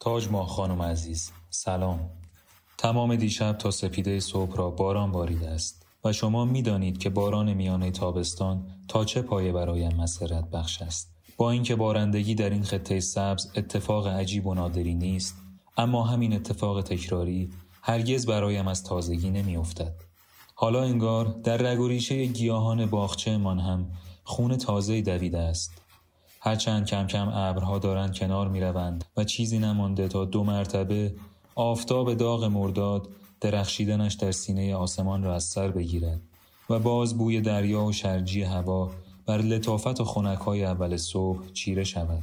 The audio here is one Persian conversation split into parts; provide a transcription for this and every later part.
تاج ماه خانم عزیز. سلام. تمام دیشب تا سپیده صبح را باران باریده است و شما می دانید که باران میانه تابستان تا چه پایه برایم مسرت بخش است. با اینکه بارندگی در این خطه سبز اتفاق عجیب و نادری نیست اما همین اتفاق تکراری هرگز برایم از تازگی نمی افتد. حالا انگار در رگ و ریشه گیاهان باغچه من هم خون تازه دویده است هرچند کم کم ابرها دارند کنار می روند و چیزی نمانده تا دو مرتبه آفتاب داغ مرداد درخشیدنش در سینه آسمان را از سر بگیرد و باز بوی دریا و شرجی هوا بر لطافت و خونکهای اول صبح چیره شود.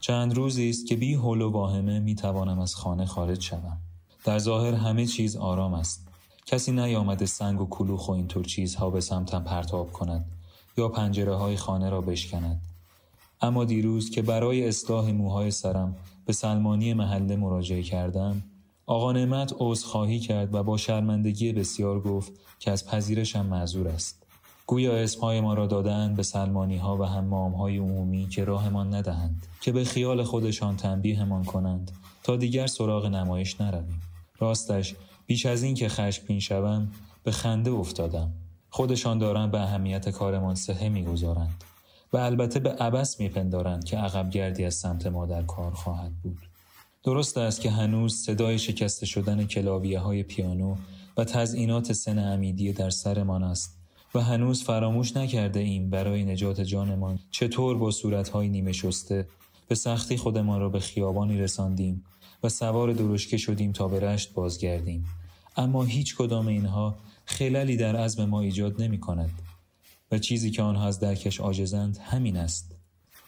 چند روزی است که بی حول و واهمه می توانم از خانه خارج شوم. در ظاهر همه چیز آرام است. کسی نیامده سنگ و کلوخ و اینطور چیزها به سمتم پرتاب کند یا پنجره های خانه را بشکند. اما دیروز که برای اصلاح موهای سرم به سلمانی محله مراجعه کردم آقا نعمت خواهی کرد و با شرمندگی بسیار گفت که از پذیرشم معذور است. گویا اسمهای ما را دادند به سلمانی ها و حمام های عمومی که راهمان ندهند که به خیال خودشان تنبیهمان کنند تا دیگر سراغ نمایش نرویم. راستش بیش از این که خشمگین شوم به خنده افتادم. خودشان دارند به اهمیت کارمان سهه می‌گذارند و البته به عبس میپندارند که عقب گردی از سمت ما در کار خواهد بود. درست است که هنوز صدای شکسته شدن کلاویه های پیانو و تزئینات سن امیدی در سرمان است. و هنوز فراموش نکرده ایم برای نجات جانمان چطور با صورتهای نیمه شسته به سختی خودمان را به خیابانی رساندیم و سوار درشکه شدیم تا به رشت بازگردیم. اما هیچ کدام اینها خللی در عزم ما ایجاد نمی کند و چیزی که آنها از درکش عاجزند همین است.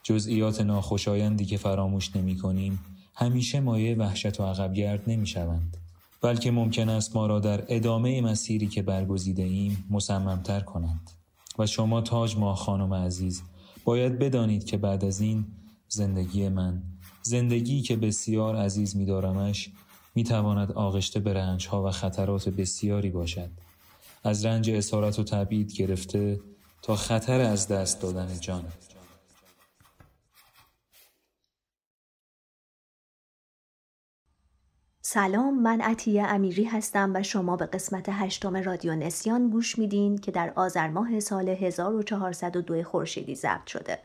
جزئیات ناخوشایندی که فراموش نمی کنیم همیشه مایه وحشت و عقبگرد نمی شوند بلکه ممکن است ما را در ادامه مسیری که برگزیده ایم مصممتر کنند. و شما تاج ماه خانم عزیز باید بدانید که بعد از این زندگی من زندگی که بسیار عزیز می دارمش می تواند آغشته به رنج ها و خطرات بسیاری باشد. از رنج اسارت و تبعید گرفته تا خطر از دست دادن جان. سلام من عطیه امیری هستم و شما به قسمت هشتم رادیو نسیان گوش میدین که در آذر ماه سال 1402 خورشیدی ضبط شده.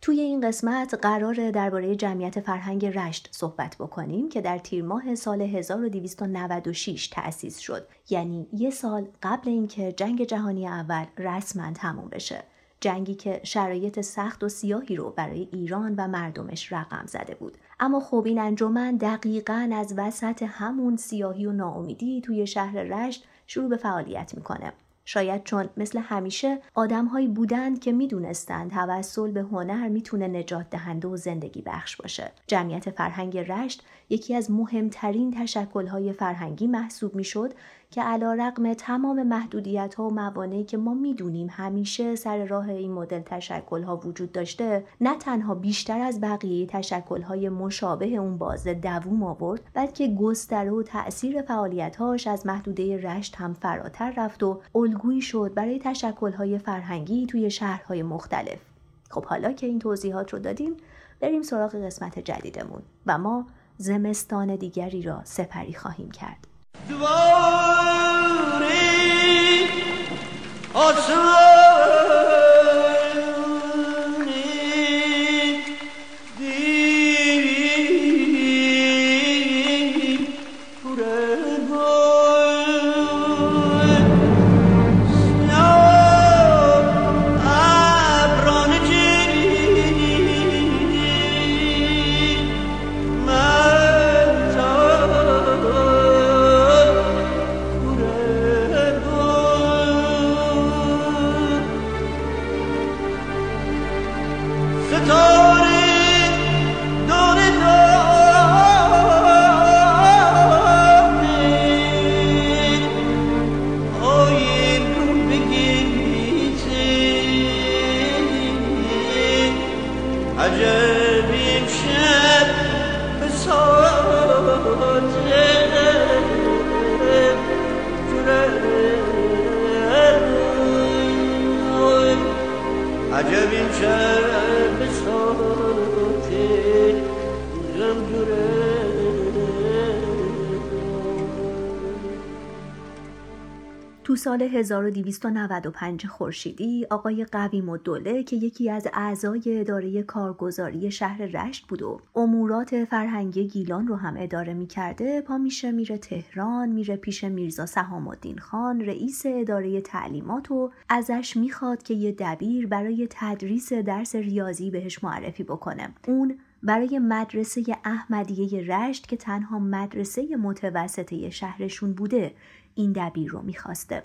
توی این قسمت قرار درباره جمعیت فرهنگ رشت صحبت بکنیم که در تیر ماه سال 1296 تأسیس شد. یعنی یه سال قبل اینکه جنگ جهانی اول رسما تموم بشه. جنگی که شرایط سخت و سیاهی رو برای ایران و مردمش رقم زده بود. اما خب این انجمن دقیقا از وسط همون سیاهی و ناامیدی توی شهر رشت شروع به فعالیت می‌کنه شاید چون مثل همیشه آدمهایی بودند که می‌دونستند توسل به هنر می‌تونه نجات دهنده و زندگی بخش باشه. جمعیت فرهنگ رشت یکی از مهمترین تشکلهای فرهنگی محسوب می‌شد که علا رقم تمام محدودیت ها و موانعی که ما می‌دونیم همیشه سر راه این مدل تشکل ها وجود داشته نه تنها بیشتر از بقیه تشکل های مشابه اون بازه دووم آورد بلکه گستره و تأثیر فعالیت هاش از محدوده رشت هم فراتر رفت و الگویی شد برای تشکل های فرهنگی توی شهرهای مختلف. خب حالا که این توضیحات رو دادیم بریم سراغ قسمت جدیدمون و ما زمستان دیگری را سپری خواهیم کرد. Dvarı açılan سال 1295 خورشیدی آقای قویم الدوله که یکی از اعضای اداره کارگزاری شهر رشت بود و امورات فرهنگی گیلان رو هم اداره می‌کرده پا میشه میره تهران میره پیش میرزا سهام الدین خان رئیس اداره تعلیمات و ازش می‌خواد که یه دبیر برای تدریس درس ریاضی بهش معرفی بکنه. اون برای مدرسه احمدیه رشت که تنها مدرسه متوسطه شهرشون بوده این دبیر رو می‌خواسته.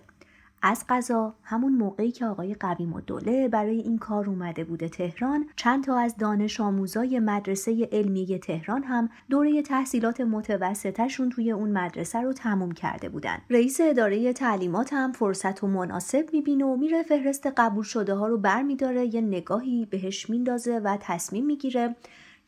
از قضا همون موقعی که آقای قویم و دوله برای این کار اومده بوده تهران چند تا از دانش آموزای مدرسه علمیه تهران هم دوره تحصیلات متوسطهشون توی اون مدرسه رو تموم کرده بودن. رئیس اداره تعلیمات هم فرصت و مناسب می‌بینه و میره فهرست قبول شده ها رو برمیداره یه نگاهی بهش میندازه و تصمیم می‌گیره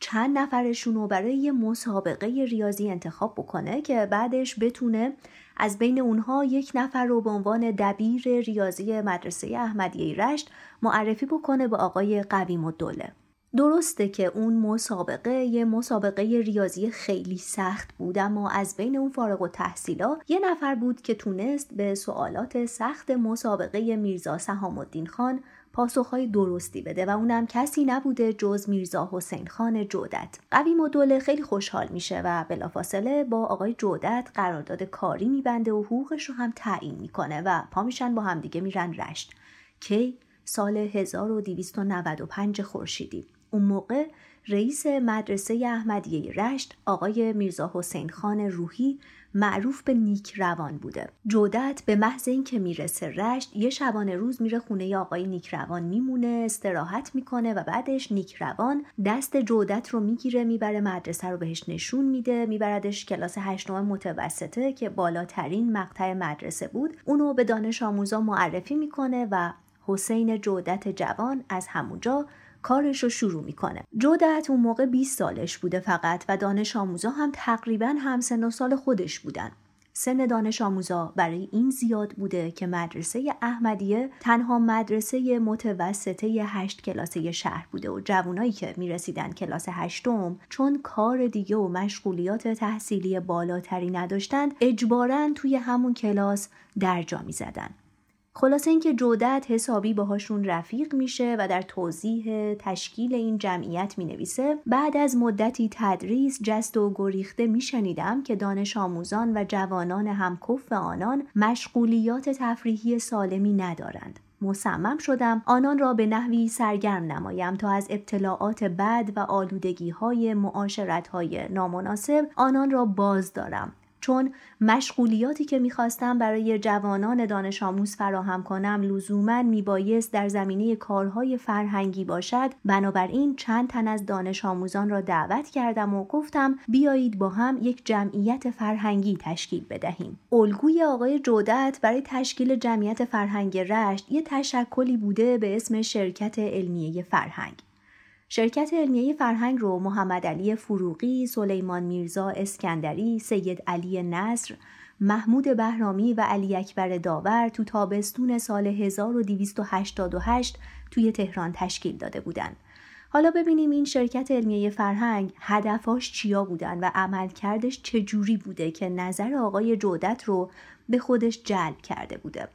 چند نفرشون رو برای یه مسابقه ریاضی انتخاب بکنه که بعدش بتونه از بین اونها یک نفر رو به عنوان دبیر ریاضی مدرسه احمدیه رشت معرفی بکنه به آقای قویم الدوله. درسته که اون مسابقه یه مسابقه ریاضی خیلی سخت بود اما از بین اون فارغ و تحصیلا یه نفر بود که تونست به سوالات سخت مسابقه میرزا سهام الدین خان پاسخهای درستی بده و اونم کسی نبوده جز میرزا حسین خان جودت. قوی دوله خیلی خوشحال میشه و بلافاصله با آقای جودت قرارداد کاری میبنده و حقوقش رو هم تعیین می‌کنه و پا میشن با همدیگه میرن رشت. کی؟ سال 1295 خورشیدی. اون موقع رئیس مدرسه احمدیه رشت آقای میرزا حسین خان روحی معروف به نیک روان بوده. جودت به محض اینکه می‌رسه رشت یه شبانه روز میره خونه آقای نیک روان میمونه استراحت می‌کنه و بعدش نیک روان دست جودت رو می‌گیره می‌بره مدرسه رو بهش نشون میده میبردش کلاس هشتم متوسطه که بالاترین مقطع مدرسه بود. اونو به دانش آموزا معرفی می‌کنه و حسین جودت جوان از همونجا کارش رو شروع می‌کنه. جودت اون موقع 20 سالش بوده فقط و دانش آموزا هم تقریبا همسن و سال خودش بودن. سن دانش آموزا برای این زیاد بوده که مدرسه احمدیه تنها مدرسه متوسطه هشت کلاسه شهر بوده و جوانایی که می‌رسیدن کلاس هشتم چون کار دیگه و مشغولیات تحصیلی بالاتری نداشتند اجبارا توی همون کلاس درجا می‌زدن. خلاصه اینکه جودت حسابی باهاشون رفیق میشه و در توضیح تشکیل این جمعیت می نویسه بعد از مدتی تدریس جست و گریخته میشنیدم که دانش آموزان و جوانان همکف آنان مشغولیات تفریحی سالمی ندارند. مصمم شدم آنان را به نحوی سرگرم نمایم تا از ابتلاعات بد و آلودگی های معاشرت های نامناسب آنان را باز دارم. چون مشغولیاتی که می‌خواستم برای جوانان دانش آموز فراهم کنم لزوما میبایست در زمینه کارهای فرهنگی باشد. بنابراین چند تن از دانش آموزان را دعوت کردم و گفتم بیایید با هم یک جمعیت فرهنگی تشکیل بدهیم. الگوی آقای جودت برای تشکیل جمعیت فرهنگ رشت یه تشکلی بوده به اسم شرکت علمیه فرهنگ. شرکت علمیه فرهنگ رو محمد علی فروغی، سلیمان میرزا اسکندری، سید علی نصر، محمود بهرامی و علی اکبر داور تو تابستون سال 1288 توی تهران تشکیل داده بودند. حالا ببینیم این شرکت علمیه فرهنگ هدفاش چیا بودن و عملکردش چجوری بوده که نظر آقای جودت رو به خودش جلب کرده بوده.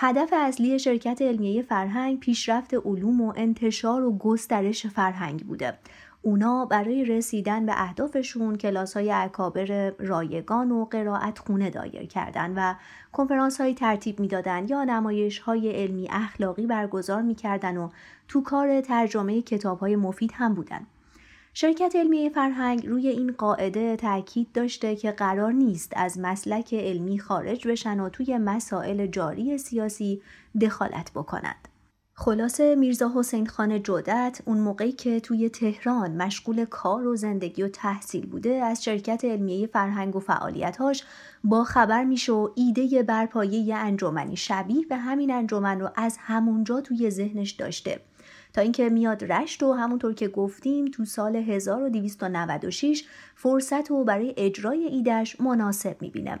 هدف اصلی شرکت علمیه فرهنگ پیشرفت علوم و انتشار و گسترش فرهنگ بوده. اونا برای رسیدن به اهدافشون کلاس های اکابر رایگان و قرائت خونه دایر کردن و کنفرانس های ترتیب می‌دادن یا نمایش های علمی اخلاقی برگزار می‌کردن و تو کار ترجمه کتاب های مفید هم بودن. شرکت علمی فرهنگ روی این قاعده تاکید داشته که قرار نیست از مسلک علمی خارج بشن و توی مسائل جاری سیاسی دخالت بکنند. خلاصه میرزا حسین خان جودت اون موقعی که توی تهران مشغول کار و زندگی و تحصیل بوده از شرکت علمیه فرهنگ و فعالیتهاش با خبر میشه و ایده برپایی انجمنی شبیه به همین انجمن رو از همونجا توی ذهنش داشته تا اینکه میاد رشت و همونطور که گفتیم تو سال 1296 فرصت و برای اجرای ایدش مناسب می‌بینه.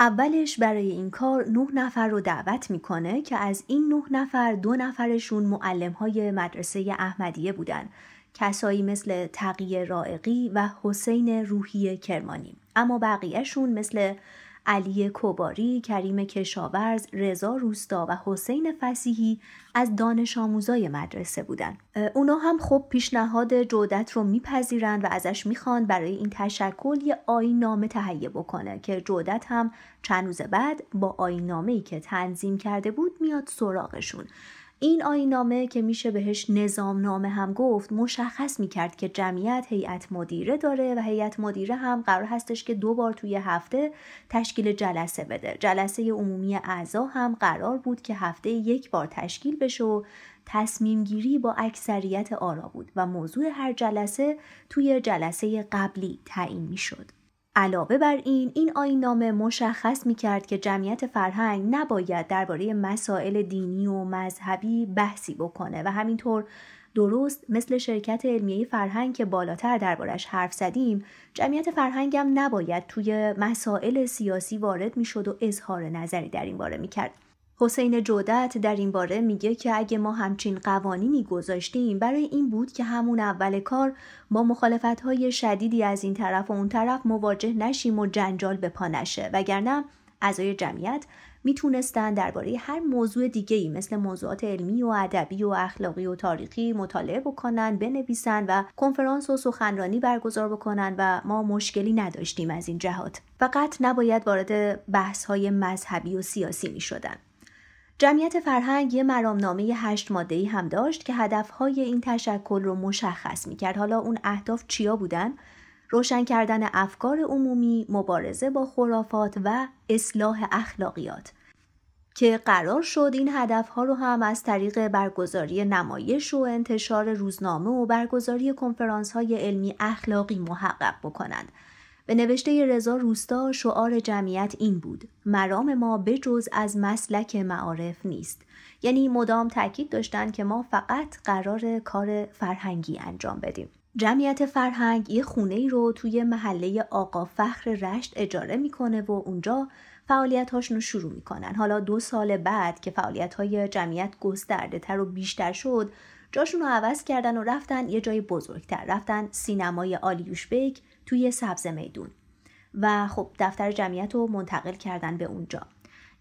اولش برای این کار نه نفر رو دعوت می‌کنه که از این نه نفر دو نفرشون معلم های مدرسه احمدیه بودن. کسایی مثل تقیه رائقی و حسین روحی کرمانی. اما بقیهشون مثل علی کوباری، کریم کشاورز، رضا روستا و حسین فسیحی از دانش آموزای مدرسه بودن. اونا هم خب پیشنهاد جودت رو میپذیرند و ازش می‌خوان برای این تشکل یه آین نامه تهیه بکنه که جودت هم چند روز بعد با آین نامه ای که تنظیم کرده بود میاد سراغشون این آینامه که میشه بهش نظام نامه هم گفت مشخص می‌کرد که جمعیت هیئت مدیره داره و هیئت مدیره هم قرار هستش که دو بار توی هفته تشکیل جلسه بده جلسه عمومی اعضا هم قرار بود که هفته یک بار تشکیل بشه و تصمیم گیری با اکثریت آرا بود و موضوع هر جلسه توی جلسه قبلی تعیین می‌شد. علاوه بر این این آین نامه مشخص می کرد که جمعیت فرهنگ نباید درباره مسائل دینی و مذهبی بحثی بکنه و همینطور درست مثل شرکت علمیه فرهنگ که بالاتر دربارش حرف زدیم جمعیت فرهنگ هم نباید توی مسائل سیاسی وارد می شد و اظهار نظری در این باره می کرد. حسین جودت در این باره میگه که اگه ما همچین قوانینی گذاشتیم برای این بود که همون اول کار با مخالفت های شدیدی از این طرف و اون طرف مواجه نشیم و جنجال به پا نشه وگرنه اعضای جمعیت می‌تونستن درباره هر موضوع دیگه ای مثل موضوعات علمی و ادبی و اخلاقی و تاریخی مطالعه بکنن بنویسن و کنفرانس و سخنرانی برگزار بکنن و ما مشکلی نداشتیم از این جهات فقط نباید وارد بحث های مذهبی و سیاسی می شدن. جمعیت فرهنگ یه مرامنامه هشت مادهی هم داشت که هدفهای این تشکل رو مشخص می‌کرد. حالا اون اهداف چیا بودن؟ روشن کردن افکار عمومی، مبارزه با خرافات و اصلاح اخلاقیات. که قرار شد این هدفها رو هم از طریق برگزاری نمایش و انتشار روزنامه و برگزاری کنفرانس های علمی اخلاقی محقق بکنند به نوشته رضا روستا شعار جمعیت این بود مرام ما بجز از مسلک معارف نیست. یعنی مدام تاکید داشتن که ما فقط قرار کار فرهنگی انجام بدیم. جمعیت فرهنگ یه خونه ای رو توی محله آقا فخر رشت اجاره می‌کنه و اونجا فعالیت رو شروع می‌کنن. حالا دو سال بعد که فعالیت های جمعیت گسترده تر و بیشتر شد جاشون رو عوض کردن و رفتن یه جای بزرگتر. رفتن سینمای آلیوش بیک توی سبز میدون. و خب دفتر جمعیت رو منتقل کردن به اونجا.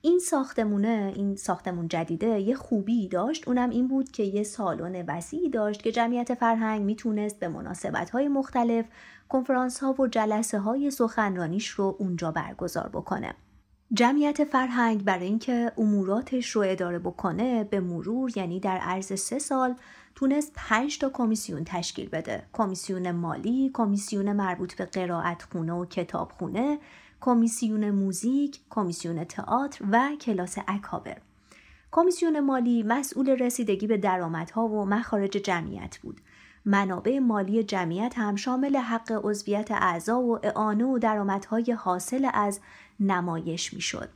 این ساختمونه این ساختمون جدیده یه خوبی داشت. اونم این بود که یه سالن وسیعی داشت که جمعیت فرهنگ می‌تونست به مناسبت های مختلف کنفرانس ها و جلسه های سخنرانیش رو اونجا برگزار بکنه. جمعیت فرهنگ برای اینکه اموراتش رو اداره بکنه به مرور یعنی در عرض سه سال تونست پنج تا کمیسیون تشکیل بده. کمیسیون مالی کمیسیون مربوط به قرائت خونه و کتابخونه کمیسیون موزیک کمیسیون تئاتر و کلاس اکابر کمیسیون مالی مسئول رسیدگی به درآمدها و مخارج جمعیت بود. منابع مالی جمعیت هم شامل حق عضویت اعضا و اعانه و درآمدهای حاصل از نمایش می‌شد.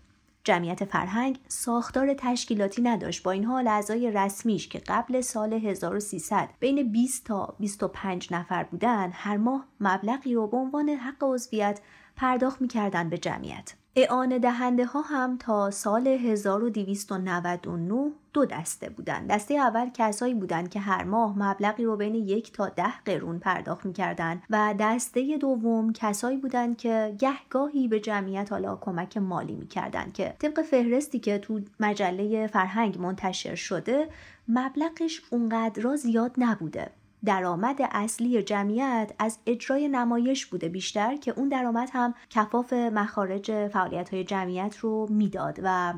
جمعیت فرهنگ ساختار تشکیلاتی نداشت با این حال اعضای رسمیش که قبل سال 1300 بین 20 تا 25 نفر بودن هر ماه مبلغی رو به عنوان حق عضویت پرداخت می‌کردن به جمعیت اعانه دهنده ها هم تا سال 1299 دو دسته بودند. دسته اول کسایی بودند که هر ماه مبلغی رو بین یک تا ده قرون پرداخت می‌کردند و دسته دوم کسایی بودند که گهگاهی به جمعیت حالا کمک مالی می‌کردند که طبق فهرستی که تو مجله فرهنگ منتشر شده مبلغش اونقدر زیاد نبوده درآمد اصلی جمعیت از اجرای نمایش بوده بیشتر که اون درآمد هم کفاف مخارج فعالیت های جمعیت رو می‌داد و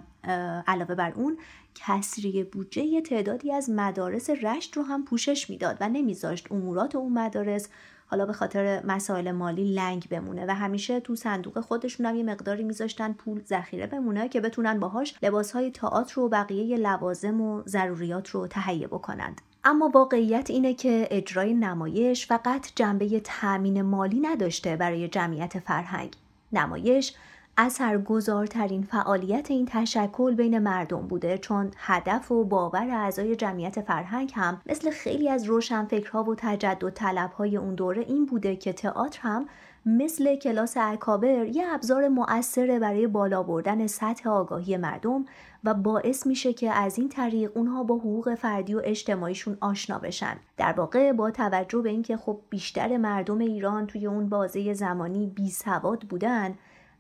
علاوه بر اون کسری بودجه تعدادی از مدارس رشت رو هم پوشش می‌داد و نمیذاشت امورات اون مدارس حالا به خاطر مسائل مالی لنگ بمونه و همیشه تو صندوق خودشون هم یه مقداری میذاشتن پول ذخیره بمونه که بتونن باهاش لباسهای تئاتر و بقیه لوازم و ضروریات رو تهیه بکنند. اما واقعیت اینه که اجرای نمایش فقط جنبه تأمین مالی نداشته برای جمعیت فرهنگ. نمایش اثرگذارترین فعالیت این تشکل بین مردم بوده چون هدف و باور اعضای جمعیت فرهنگ هم مثل خیلی از روشنفکرها و تجدد طلبهای اون دوره این بوده که تئاتر هم مثل کلاس اکابر یه ابزار مؤثره برای بالا بردن سطح آگاهی مردم و باعث میشه که از این طریق اونها با حقوق فردی و اجتماعیشون آشنا بشن. در واقع با توجه به اینکه خب بیشتر مردم ایران توی اون بازه زمانی بی سواد بودن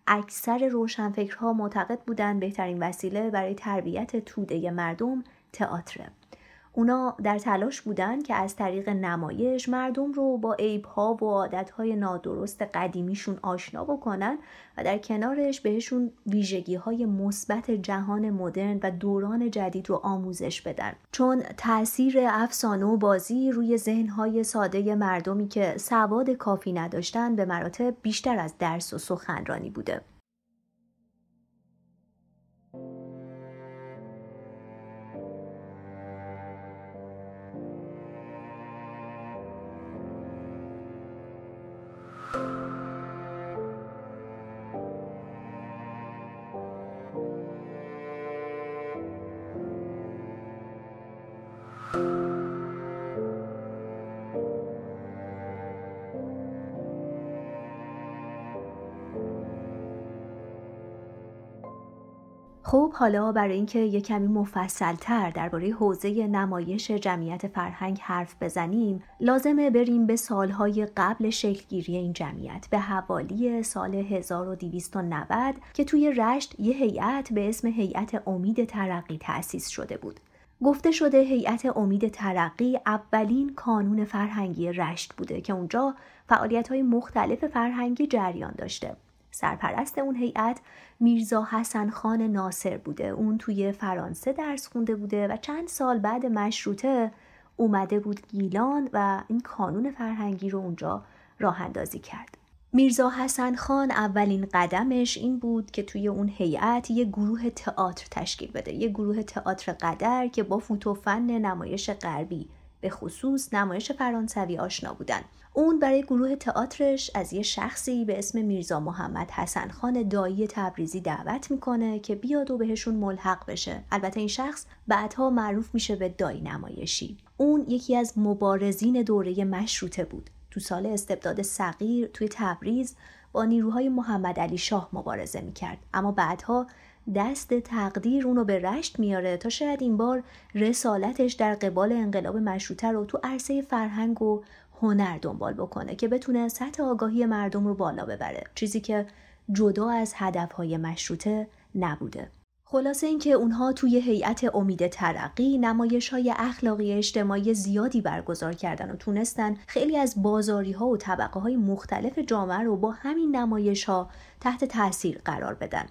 اکثر روشنفکرها معتقد بودن بهترین وسیله برای تربیت توده مردم تئاتره. اونا در تلاش بودن که از طریق نمایش مردم رو با عیبها و عادتهای نادرست قدیمیشون آشنا بکنن و در کنارش بهشون ویژگی های مثبت جهان مدرن و دوران جدید رو آموزش بدن. چون تاثیر افسانه و بازی روی ذهنهای ساده مردمی که سواد کافی نداشتن به مراتب بیشتر از درس و سخنرانی بوده. خب حالا برای اینکه یه کمی مفصلتر درباره حوزه نمایش جمعیت فرهنگ حرف بزنیم لازمه بریم به سالهای قبل شکلگیری این جمعیت به حوالی سال 1290 که توی رشت یه هیئت به اسم هیئت امید ترقی تأسیس شده بود. گفته شده هیئت امید ترقی اولین کانون فرهنگی رشت بوده که اونجا فعالیت های مختلف فرهنگی جریان داشته. سرپرست اون هیئت میرزا حسن خان ناصر بوده. اون توی فرانسه درس خونده بوده و چند سال بعد مشروطه اومده بود گیلان و این کانون فرهنگی رو اونجا راه اندازی کرد. میرزا حسن خان اولین قدمش این بود که توی اون هیئت یه گروه تئاتر تشکیل بده. یه گروه تئاتر قدر که با فوتوفن نمایش غربی به خصوص نمایش فرانسوی آشنا بودن. اون برای گروه تئاترش از یه شخصی به اسم میرزا محمد حسن خان دایی تبریزی دعوت می‌کنه که بیاد و بهشون ملحق بشه. البته این شخص بعدها معروف میشه به دایی نمایشی. اون یکی از مبارزین دوره مشروطه بود. تو سال استبداد صغیر توی تبریز با نیروهای محمد علی شاه مبارزه می‌کرد. اما بعدها دست تقدیر اونو به رشت میاره تا شاید این بار رسالتش در قبال انقلاب مشروطه رو تو عرصه فرهنگ و هنر دنبال بکنه که بتونه سطح آگاهی مردم رو بالا ببره چیزی که جدا از هدفهای مشروطه نبوده. خلاصه اینکه اونها توی هیئت امید ترقی نمایش های اخلاقی اجتماعی زیادی برگزار کردن و تونستن خیلی از بازاری ها و طبقه های مختلف جامعه رو با همین نمایش ها تحت تاثیر قرار بدن.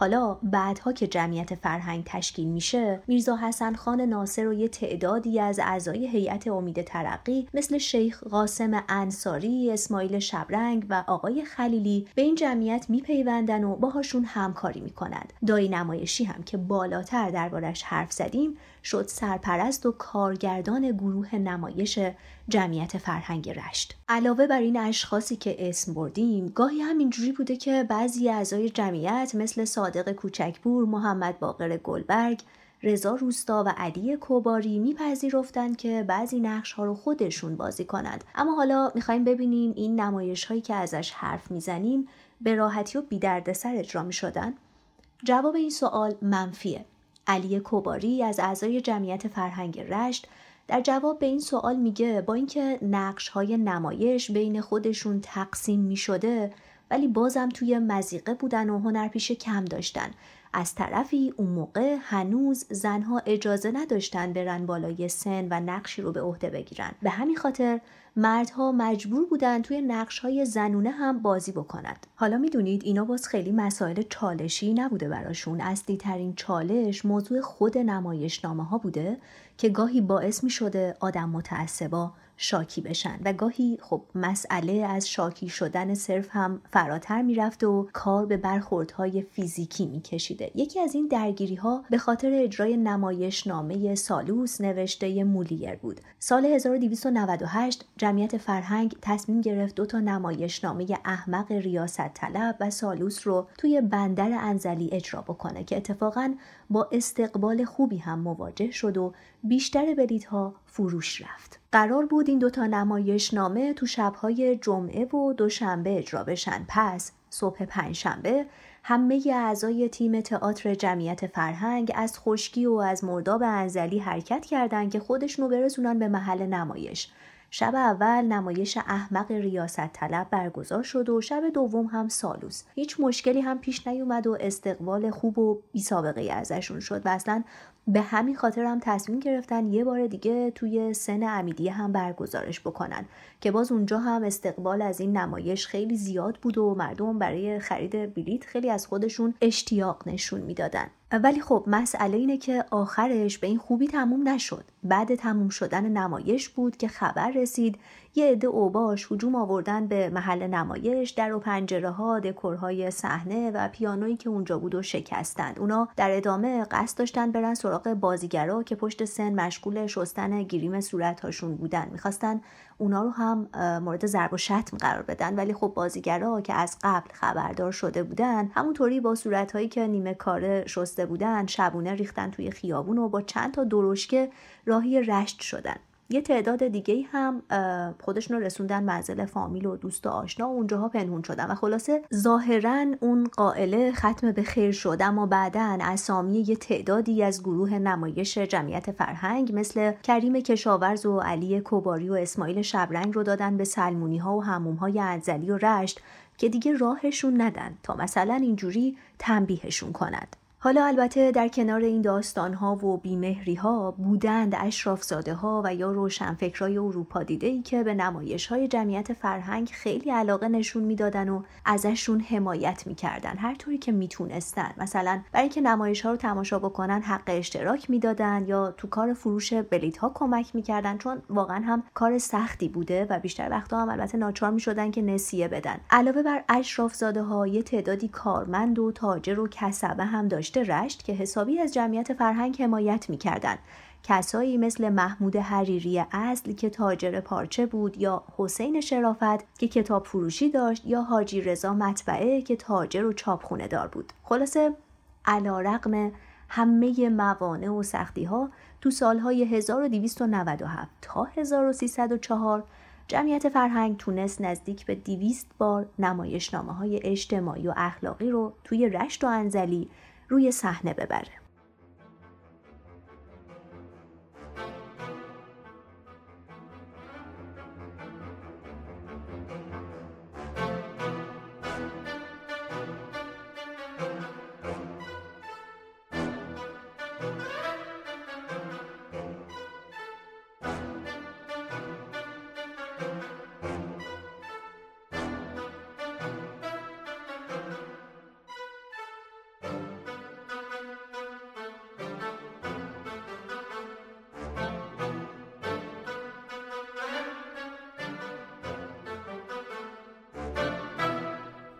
حالا بعدها که جمعیت فرهنگ تشکیل میشه میرزا حسن خان ناصر و یه تعدادی از اعضای هیئت امید ترقی مثل شیخ قاسم انصاری، اسماعیل شبرنگ و آقای خلیلی به این جمعیت میپیوندن و باهاشون همکاری می‌کنند. دایی نمایشی هم که بالاتر دربارش حرف زدیم شد سرپرست و کارگردان گروه نمایش جمعیت فرهنگ رشت. علاوه بر این اشخاصی که اسم بردیم گاهی هم اینجوری بوده که بعضی اعضای جمعیت مثل صادق کوچکپور محمد باقر گلبرگ رضا روستا و علی کوباری میپذیرفتند که بعضی نقش ها رو خودشون بازی کنند. اما حالا می‌خوایم ببینیم این نمایش هایی که ازش حرف می‌زنیم به راحتی و بیدردسر اجرا می‌شدن. جواب این سوال منفیه. علی کوباری از اعضای جمعیت فرهنگ رشت در جواب به این سوال میگه با اینکه نقش های نمایش بین خودشون تقسیم می شده ولی بازم توی مزیقه بودن و هنرپیشه کم داشتن. از طرفی اون موقع هنوز زنها اجازه نداشتن برن بالای سن و نقشی رو به عهده بگیرن. به همین خاطر مردها مجبور بودن توی نقش های زنونه هم بازی بکنند. حالا می‌دونید اینا باز خیلی مسائل چالشی نبوده براشون. اصلی ترین چالش موضوع خود نمایشنامه ها بوده که گاهی باعث می شده آدم متعصبا شاکی بشن. و گاهی خب مسئله از شاکی شدن صرف هم فراتر می‌رفت و کار به برخوردهای فیزیکی میکشیده. یکی از این درگیری ها به خاطر اجرای نمایش نامه سالوس نوشته مولیر بود. سال 1298 جمعیت فرهنگ تصمیم گرفت دو تا نمایش نامه احمق ریاست طلب و سالوس رو توی بندر انزلی اجرا بکنه که اتفاقا با استقبال خوبی هم مواجه شد و بیشتر بلیت ها فروش رفت. قرار بود این دوتا نمایش نامه تو شبهای جمعه و دوشنبه اجرا بشن پس صبح پنجشنبه همه اعضای تیم تئاتر جمعیت فرهنگ از خشکی و از مرداب انزلی حرکت کردند که خودشونو برسونن به محل نمایش شب اول نمایش احمق ریاست طلب برگزار شد و شب دوم هم سالوس. هیچ مشکلی هم پیش نیومد و استقبال خوب و بی سابقه ازشون شد و اصلا به همین خاطر هم تصمیم گرفتن یه بار دیگه توی سن امیدیه هم برگزارش بکنن که باز اونجا هم استقبال از این نمایش خیلی زیاد بود و مردم برای خرید بلیت خیلی از خودشون اشتیاق نشون می‌دادن. ولی خب مسئله اینه که آخرش به این خوبی تموم نشد. بعد تموم شدن نمایش بود که خبر رسید. یه عده اوباش هجوم آوردن به محل نمایش در و پنجره ها دکورهای صحنه و پیانویی که اونجا بود و شکستند. اونا در ادامه قصد داشتن برن سراغ بازیگرا که پشت سن مشغول شستن گریم صورتهاشون بودن. می‌خواستن اونا رو هم مورد ضرب و شتم قرار بدن. ولی خب بازیگرا که از قبل خبردار شده بودن همونطوری با صورتهایی که نیمه کاره شسته بودن شبونه ریختن توی خیابون و با چند تا درشکه راهی رشت شدن. یه تعداد دیگه هم خودشون رو رسوندن منزل فامیل و دوست و آشنا و اونجاها پنهون شدن و خلاصه ظاهرا اون قائله ختم به خیر شد. اما بعدا اسامی یه تعدادی از گروه نمایش جمعیت فرهنگ مثل کریم کشاورز و علی کوباری و اسماعیل شبرنگ رو دادن به سلمونی ها و هموم های انزلی و رشت که دیگه راهشون ندن تا مثلا اینجوری تنبیهشون کند. حالا البته در کنار این داستان ها و بیمهری ها بودند اشرافزاده ها و یا روشنفکرای اروپا دیده ای که به نمایش های جمعیت فرهنگ خیلی علاقه نشون می‌دادن و ازشون حمایت می‌کردن. هر طوری که می‌تونستن. مثلا برای اینکه نمایش ها رو تماشا بکنن حق اشتراک می‌دادن یا تو کار فروش بلیت ها کمک می‌کردن. چون واقعا هم کار سختی بوده و بیشتر وقتا هم البته ناچار می‌شدن که نسیه بدن. علاوه بر اشرافزاده ها یه تعدادی کارمند و تاجر و کسبه هم داشت رشت که حسابی از جمعیت فرهنگ حمایت می‌کردند. کسایی مثل محمود حریری اصل که تاجر پارچه بود یا حسین شرافت که کتاب فروشی داشت یا حاجی رضا مطبعه که تاجر و چاپخونه دار بود. خلاصه علا رقم همه موانع و سختی ها تو سالهای 1297 تا 1304 جمعیت فرهنگ تونست نزدیک به 200 بار نمایشنامه های اجتماعی و اخلاقی رو توی رشت و انزلی روی صحنه ببره.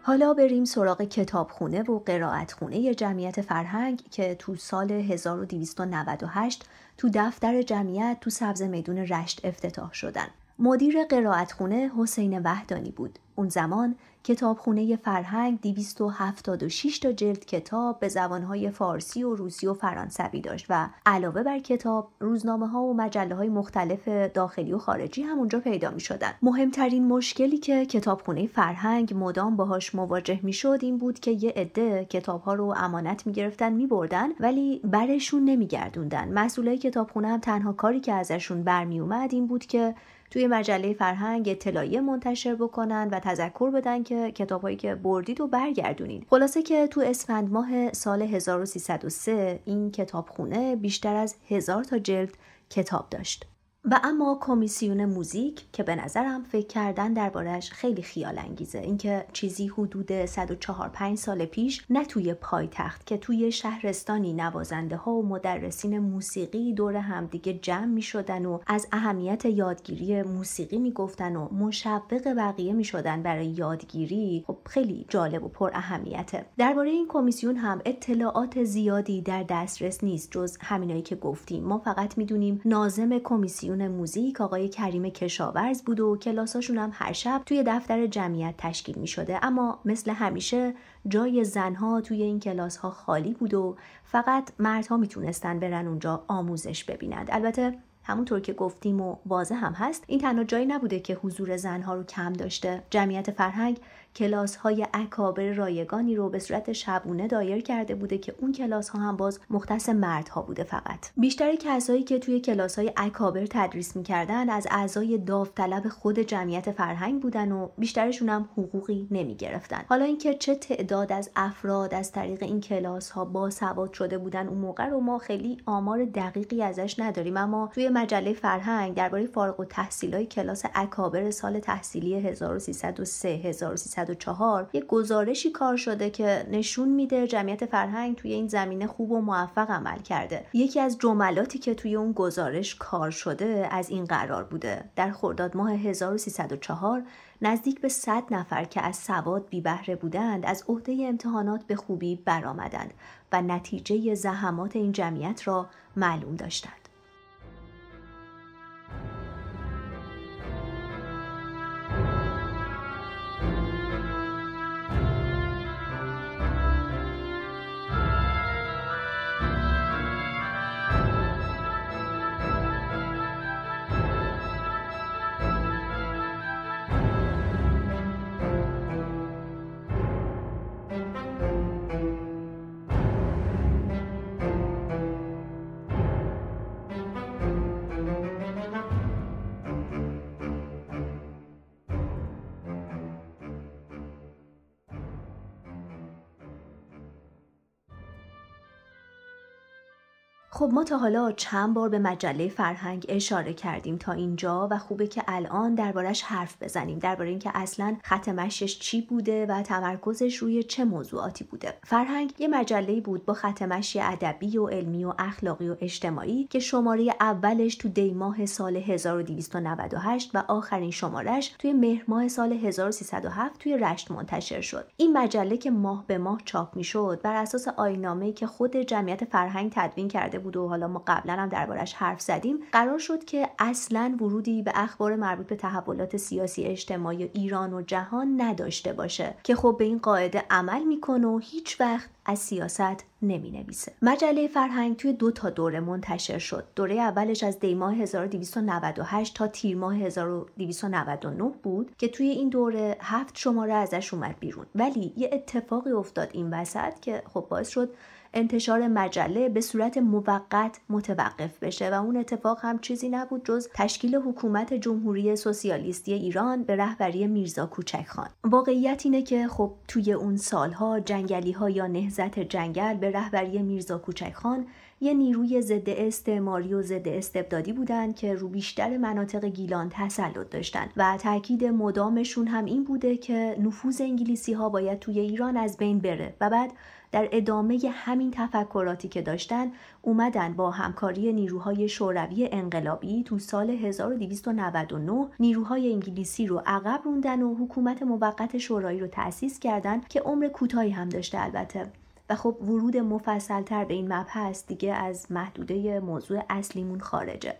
حالا بریم سراغ کتابخونه و قرائتخونه جمعیت فرهنگ که تو سال 1298 تو دفتر جمعیت تو سبز میدون رشت افتتاح شدن. مدیر قرائتخونه حسین وحدانی بود. اون زمان کتابخونه فرهنگ 276 تا جلد کتاب به زبانهای فارسی و روسی و فرانسوی داشت و علاوه بر کتاب روزنامه ها و مجله های مختلف داخلی و خارجی هم اونجا پیدا می شدن. مهمترین مشکلی که کتابخونه فرهنگ مدام باهاش مواجه می شد این بود که یه عده کتاب ها رو امانت می گرفتن می بردن ولی برشون نمی گردوندن. مسئولای کتابخونه هم تنها کاری که ازشون برمی اومد این بود که توی مجله فرهنگ اطلاعیه منتشر بکنن و تذکر بدن که کتابهایی که بردید و برگردونید. خلاصه که تو اسفند ماه سال 1303 این کتابخونه بیشتر از هزار تا جلد کتاب داشت. و اما کمیسیون موزیک که به نظرم فکر کردن دربارش خیلی خیال انگیزه اینکه چیزی حدود 104 5 سال پیش نه توی پایتخت که توی شهرستانی نوازنده ها و مدرسین موسیقی دور همدیگه جمع می شدن و از اهمیت یادگیری موسیقی می گفتن و مشوق بقیه می شدن برای یادگیری خب خیلی جالب و پر اهمیته. درباره این کمیسیون هم اطلاعات زیادی در دسترس نیست جز همینایی که گفتیم. ما فقط می‌دونیم ناظم کمیسیون کمیسیون موزیک آقای کریم کشاورز بود و کلاساشون هم هر شب توی دفتر جمعیت تشکیل می شده اما مثل همیشه جای زنها توی این کلاس ها خالی بود و فقط مردها می‌تونستن برن اونجا آموزش ببینند البته همونطور که گفتیم و واضح هم هست این تنها جایی نبوده که حضور زنها رو کم داشته. جمعیت فرهنگ کلاس های اکابر رایگانی رو به صورت شبونه دایر کرده بوده که اون کلاس ها هم باز مختص مردها بوده فقط. بیشتر کسایی که توی کلاس های اکابر تدریس می‌کردن از اعضای داوطلب خود جمعیت فرهنگ بودن و بیشترشون هم حقوقی نمی گرفتن حالا اینکه چه تعداد از افراد از طریق این کلاس ها با سواد شده بودن اون موقع رو ما خیلی آمار دقیقی ازش نداریم. اما توی مجله فرهنگ درباره فارغ های کلاس اکابر سال تحصیلی 1303 1304 1904 یک گزارشی کار شده که نشون میده جمعیت فرهنگ توی این زمینه خوب و موفق عمل کرده. یکی از جملاتی که توی اون گزارش کار شده از این قرار بوده. در خرداد ماه 1304 نزدیک به 100 نفر که از سواد بی بهره بودند از عهده امتحانات به خوبی برآمدند و نتیجه زحمات این جمعیت را معلوم داشتند. خب ما تا حالا چند بار به مجله فرهنگ اشاره کردیم تا اینجا و خوبه که الان دربارش حرف بزنیم درباره اینکه اصلا خط مشیش چی بوده و تمرکزش روی چه موضوعاتی بوده. فرهنگ یه مجله بود با خط مشی ادبی و علمی و اخلاقی و اجتماعی که شماره اولش تو دی ماه سال 1298 و آخرین شمارش توی مهر ماه سال 1307 توی رشت منتشر شد. این مجله که ماه به ماه چاپ می‌شد بر اساس آینامه‌ای که خود جمعیت فرهنگ تدوین کرده بود بود و حالا ما قبلا هم دربارش حرف زدیم قرار شد که اصلا ورودی به اخبار مربوط به تحولات سیاسی اجتماعی ایران و جهان نداشته باشه که خب به این قاعده عمل می‌کنه و هیچ وقت از سیاست نمی نویسه. مجله فرهنگ توی دو تا دوره منتشر شد. دوره اولش از دیماه 1298 تا تیر ماه 1299 بود که توی این دوره هفت شماره ازش اومد بیرون. ولی یه اتفاقی افتاد این وسط که خب باعث شد انتشار مجله به صورت موقت متوقف بشه و اون اتفاق هم چیزی نبود جز تشکیل حکومت جمهوری سوسیالیستی ایران به رهبری میرزا کوچک خان. واقعیت اینه که خب توی اون سالها جنگلی ها یا نهزت جنگل به رهبری میرزا کوچک خان یه نیروی ضد استعماری و ضد استبدادی بودند که رو بیشتر مناطق گیلان تسلط داشتند و تاکید مدامشون هم این بوده که نفوذ انگلیسی ها باید توی ایران از بین بره و بعد در ادامه همین تفکراتی که داشتن اومدن با همکاری نیروهای شوروی انقلابی تو سال 1299 نیروهای انگلیسی رو عقب روندن و حکومت موقت شورایی رو تأسیس کردند که عمر کوتاهی هم داشته البته. و خب ورود مفصلتر به این مبحث دیگه از محدوده موضوع اصلیمون خارجه.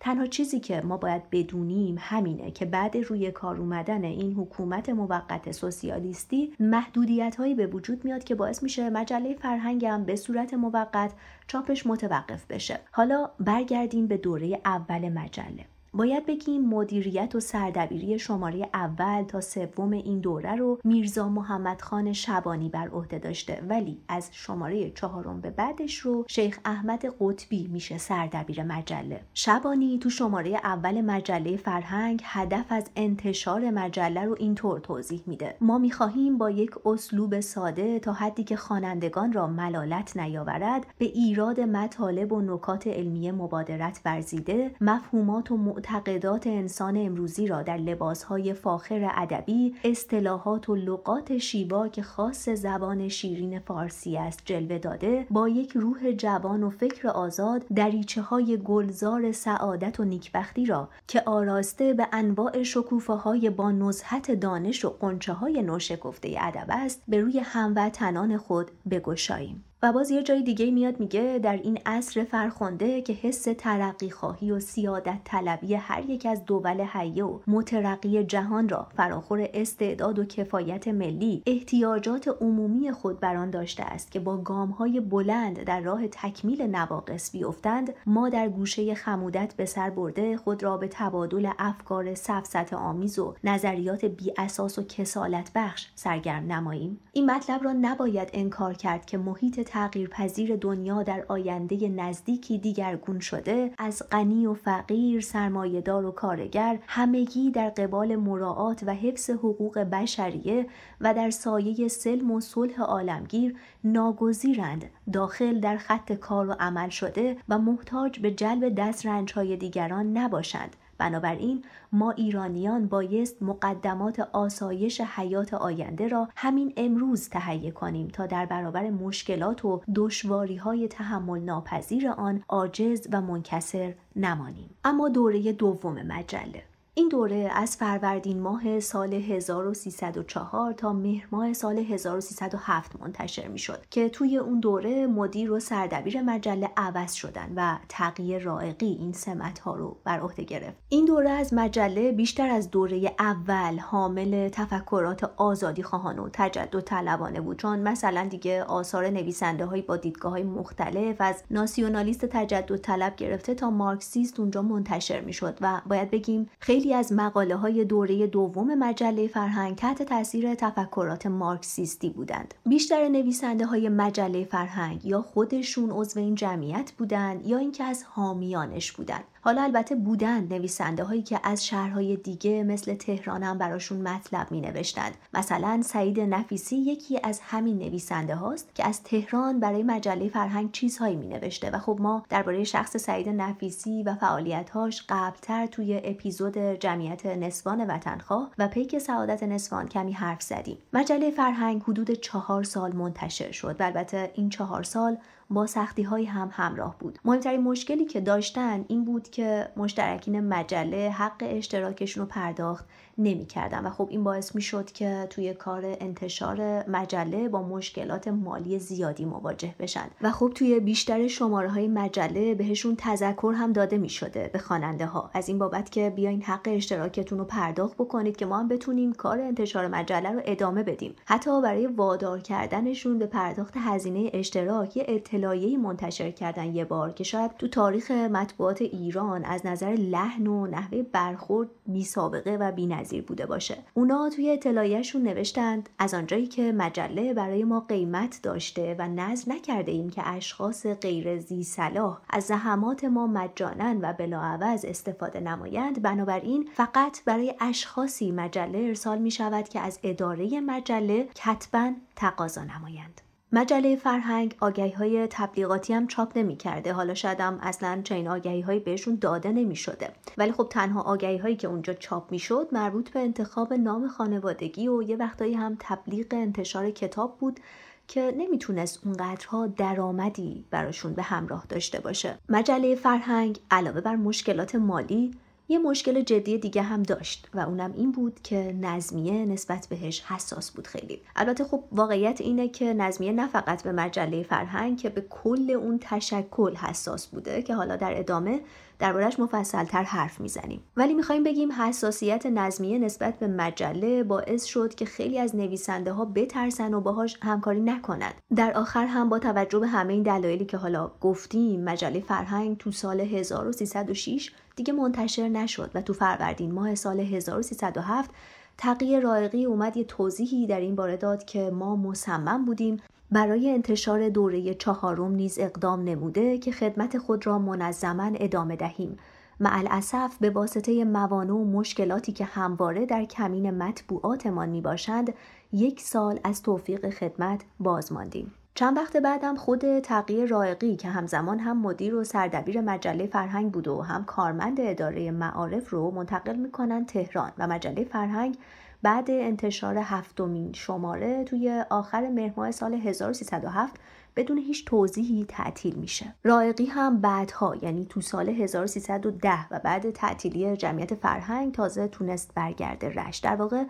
تنها چیزی که ما باید بدونیم همینه که بعد روی کار اومدن این حکومت موقت سوسیالیستی محدودیت هایی به وجود میاد که باعث میشه مجله فرهنگم به صورت موقت چاپش متوقف بشه. حالا برگردیم به دوره اول مجله. باید بگیم مدیریت و سردبیری شماره اول تا سوم این دوره رو میرزا محمد خان شبانی بر عهده داشته. ولی از شماره چهارم به بعدش رو شیخ احمد قطبی میشه سردبیر مجله. شبانی تو شماره اول مجله فرهنگ هدف از انتشار مجله رو اینطور توضیح میده. ما می‌خواهیم با یک اسلوب ساده تا حدی که خوانندگان را ملالت نیاورد به ایراد مطالب و نکات علمی مبادرت ورزیده مفهومات و معتقدات انسان امروزی را در لباسهای فاخر ادبی اصطلاحات و لغات شیوا که خاص زبان شیرین فارسی است جلوه داده با یک روح جوان و فکر آزاد دریچه های گلزار سعادت و نیکبختی را که آراسته به انواع شکوفه های با نزهت دانش و قنچه های نوشکفته ادب است به روی هموطنان خود بگشاییم. و باز یه جای دیگه میاد میگه در این عصر فرخنده که حس ترقی خواهی و سیادت طلبی هر یک از دول حیه و مترقی جهان را فراخور استعداد و کفایت ملی احتیاجات عمومی خود بران داشته است که با گام های بلند در راه تکمیل نواقص بیفتند ما در گوشه خمودت به سر برده خود را به تبادل افکار سفسط آمیز و نظریات بی اساس و کسالت بخش سرگرم نماییم. این مطلب را نباید انکار کرد که محیط تغییرپذیر دنیا در آینده نزدیکی دیگرگون شده از غنی و فقیر سرمایهدار و کارگر همگی در قبال مراعات و حفظ حقوق بشریه و در سایه سلم و صلح عالمگیر ناگزیرند. داخل در خط کار و عمل شده و محتاج به جلب دست های دیگران نباشند. بنابراین ما ایرانیان بایست مقدمات آسایش حیات آینده را همین امروز تهیه کنیم تا در برابر مشکلات و دشواری های تحمل ناپذیر آن عاجز و منکسر نمانیم. اما دوره دوم مجله. این دوره از فروردین ماه سال 1304 تا مهر ماه سال 1307 منتشر می شد که توی اون دوره مدیر و سردبیر مجله عوض شدن و تغییر رائقی این سمت ها رو بر عهده گرفت. این دوره از مجله بیشتر از دوره اول حامل تفکرات آزادی خواهان و تجدد طلبانه بود چون مثلا دیگه آثار نویسنده های با دیدگاه های مختلف از ناسیونالیست تجدد طلب گرفته تا مارکسیست اونجا منتشر می شد و باید بگیم خیلی از مقاله های دوره دوم مجله فرهنگ تحت تاثیر تفکرات مارکسیستی بودند. بیشتر نویسنده های مجله فرهنگ یا خودشون عضو این جمعیت بودند یا اینکه از حامیانش بودند. حالا البته بودند نویسنده هایی که از شهرهای دیگه مثل تهران هم براشون مطلب می نوشتند. مثلا سعید نفیسی یکی از همین نویسنده هاست که از تهران برای مجله فرهنگ چیزهایی می نوشته و خب ما درباره شخص سعید نفیسی و فعالیتهاش قبلتر توی اپیزود جمعیت نسوان وطنخواه و پیک سعادت نسوان کمی حرف زدیم. مجله فرهنگ حدود چهار سال منتشر شد و البته این چهار سال با سختی های هم همراه بود مهمترین مشکلی که داشتن این بود که مشترکین مجله حق اشتراکشون رو پرداخت نمی‌کردن. و خب این باعث می‌شد که توی کار انتشار مجله با مشکلات مالی زیادی مواجه بشن. و خب توی بیشتر شماره های مجله بهشون تذکر هم داده می شده به خواننده ها از این بابت که بیاین حق اشتراکتون رو پرداخت بکنید که ما هم بتونیم کار انتشار مجله رو ادامه بدیم. حتی برای وادار کردنشون به پرداخت هزینه اشتراک یه اطلاعیه منتشر کردن یه بار که شاید تو تاریخ مطبوعات ایران از نظر لحن و نحوه برخورد بی سابقه و بی بوده باشه. اونا توی اطلاعیهشون نوشتند از آنجایی که مجله برای ما قیمت داشته و نظر نکرده ایم که اشخاص غیر زی صلاح از زحمات ما مجانا و بلاعوض استفاده نمایند بنابراین فقط برای اشخاصی مجله ارسال می شود که از اداره مجله کتبا تقاضا نمایند. مجله فرهنگ آگهی های تبلیغاتی هم چاپ نمی کرده حالا شاید هم اصلا چنین آگهی هایی بهشون داده نمی شده ولی خب تنها آگهی هایی که اونجا چاپ می شد مربوط به انتخاب نام خانوادگی و یه وقتایی هم تبلیغ انتشار کتاب بود که نمی‌تونست اونقدرها درآمدی براشون به همراه داشته باشه. مجله فرهنگ علاوه بر مشکلات مالی یه مشکل جدی دیگه هم داشت و اونم این بود که نظمیه نسبت بهش حساس بود خیلی. البته خب واقعیت اینه که نظمیه نه فقط به مجله فرهنگ که به کل اون تشکل حساس بوده که حالا در ادامه دربارهش مفصلتر حرف می‌زنیم. ولی می‌خوایم بگیم حساسیت نظمیه نسبت به مجله باعث شد که خیلی از نویسنده ها بترسن و باهاش همکاری نکنند در آخر هم با توجه به همه این دلایلی که حالا گفتیم مجله فرهنگ تو سال 1306 دیگه منتشر نشد و تو فروردین ماه سال 1307 تقیه رائقی اومد یه توضیحی در این باره داد که ما مصمم بودیم برای انتشار دوره چهارم نیز اقدام نموده که خدمت خود را منظما ادامه دهیم مع الاسف به واسطه موانع و مشکلاتی که همواره در کمین مطبوعاتمان می باشند یک سال از توفیق خدمت باز ماندیم. چند وقت بعدم خود تغییر رائقی که همزمان هم مدیر و سردبیر مجله فرهنگ بود و هم کارمند اداره معارف رو منتقل می‌کنن تهران و مجله فرهنگ بعد انتشار هفتمین شماره توی آخر مهر سال 1307 بدون هیچ توضیحی تعطیل میشه. رائقی هم بعدها یعنی تو سال 1310 و بعد تعطیلی جمعیت فرهنگ تازه تونست برگرده رش در واقع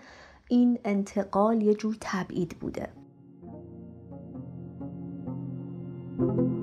این انتقال یه جور تبعید بوده. thank you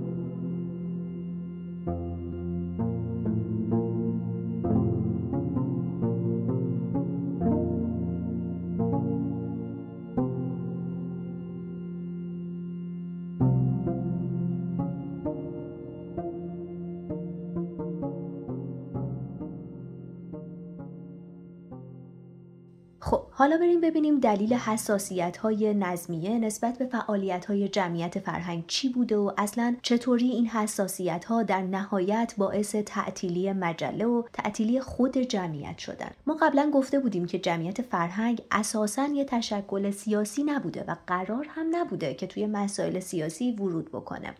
حالا بریم ببینیم دلیل حساسیت های نظمیه نسبت به فعالیت های جمعیت فرهنگ چی بوده و اصلا چطوری این حساسیت ها در نهایت باعث تعطیلی مجله و تعطیلی خود جمعیت شدن؟ ما قبلا گفته بودیم که جمعیت فرهنگ اساسا یه تشکل سیاسی نبوده و قرار هم نبوده که توی مسائل سیاسی ورود بکنه.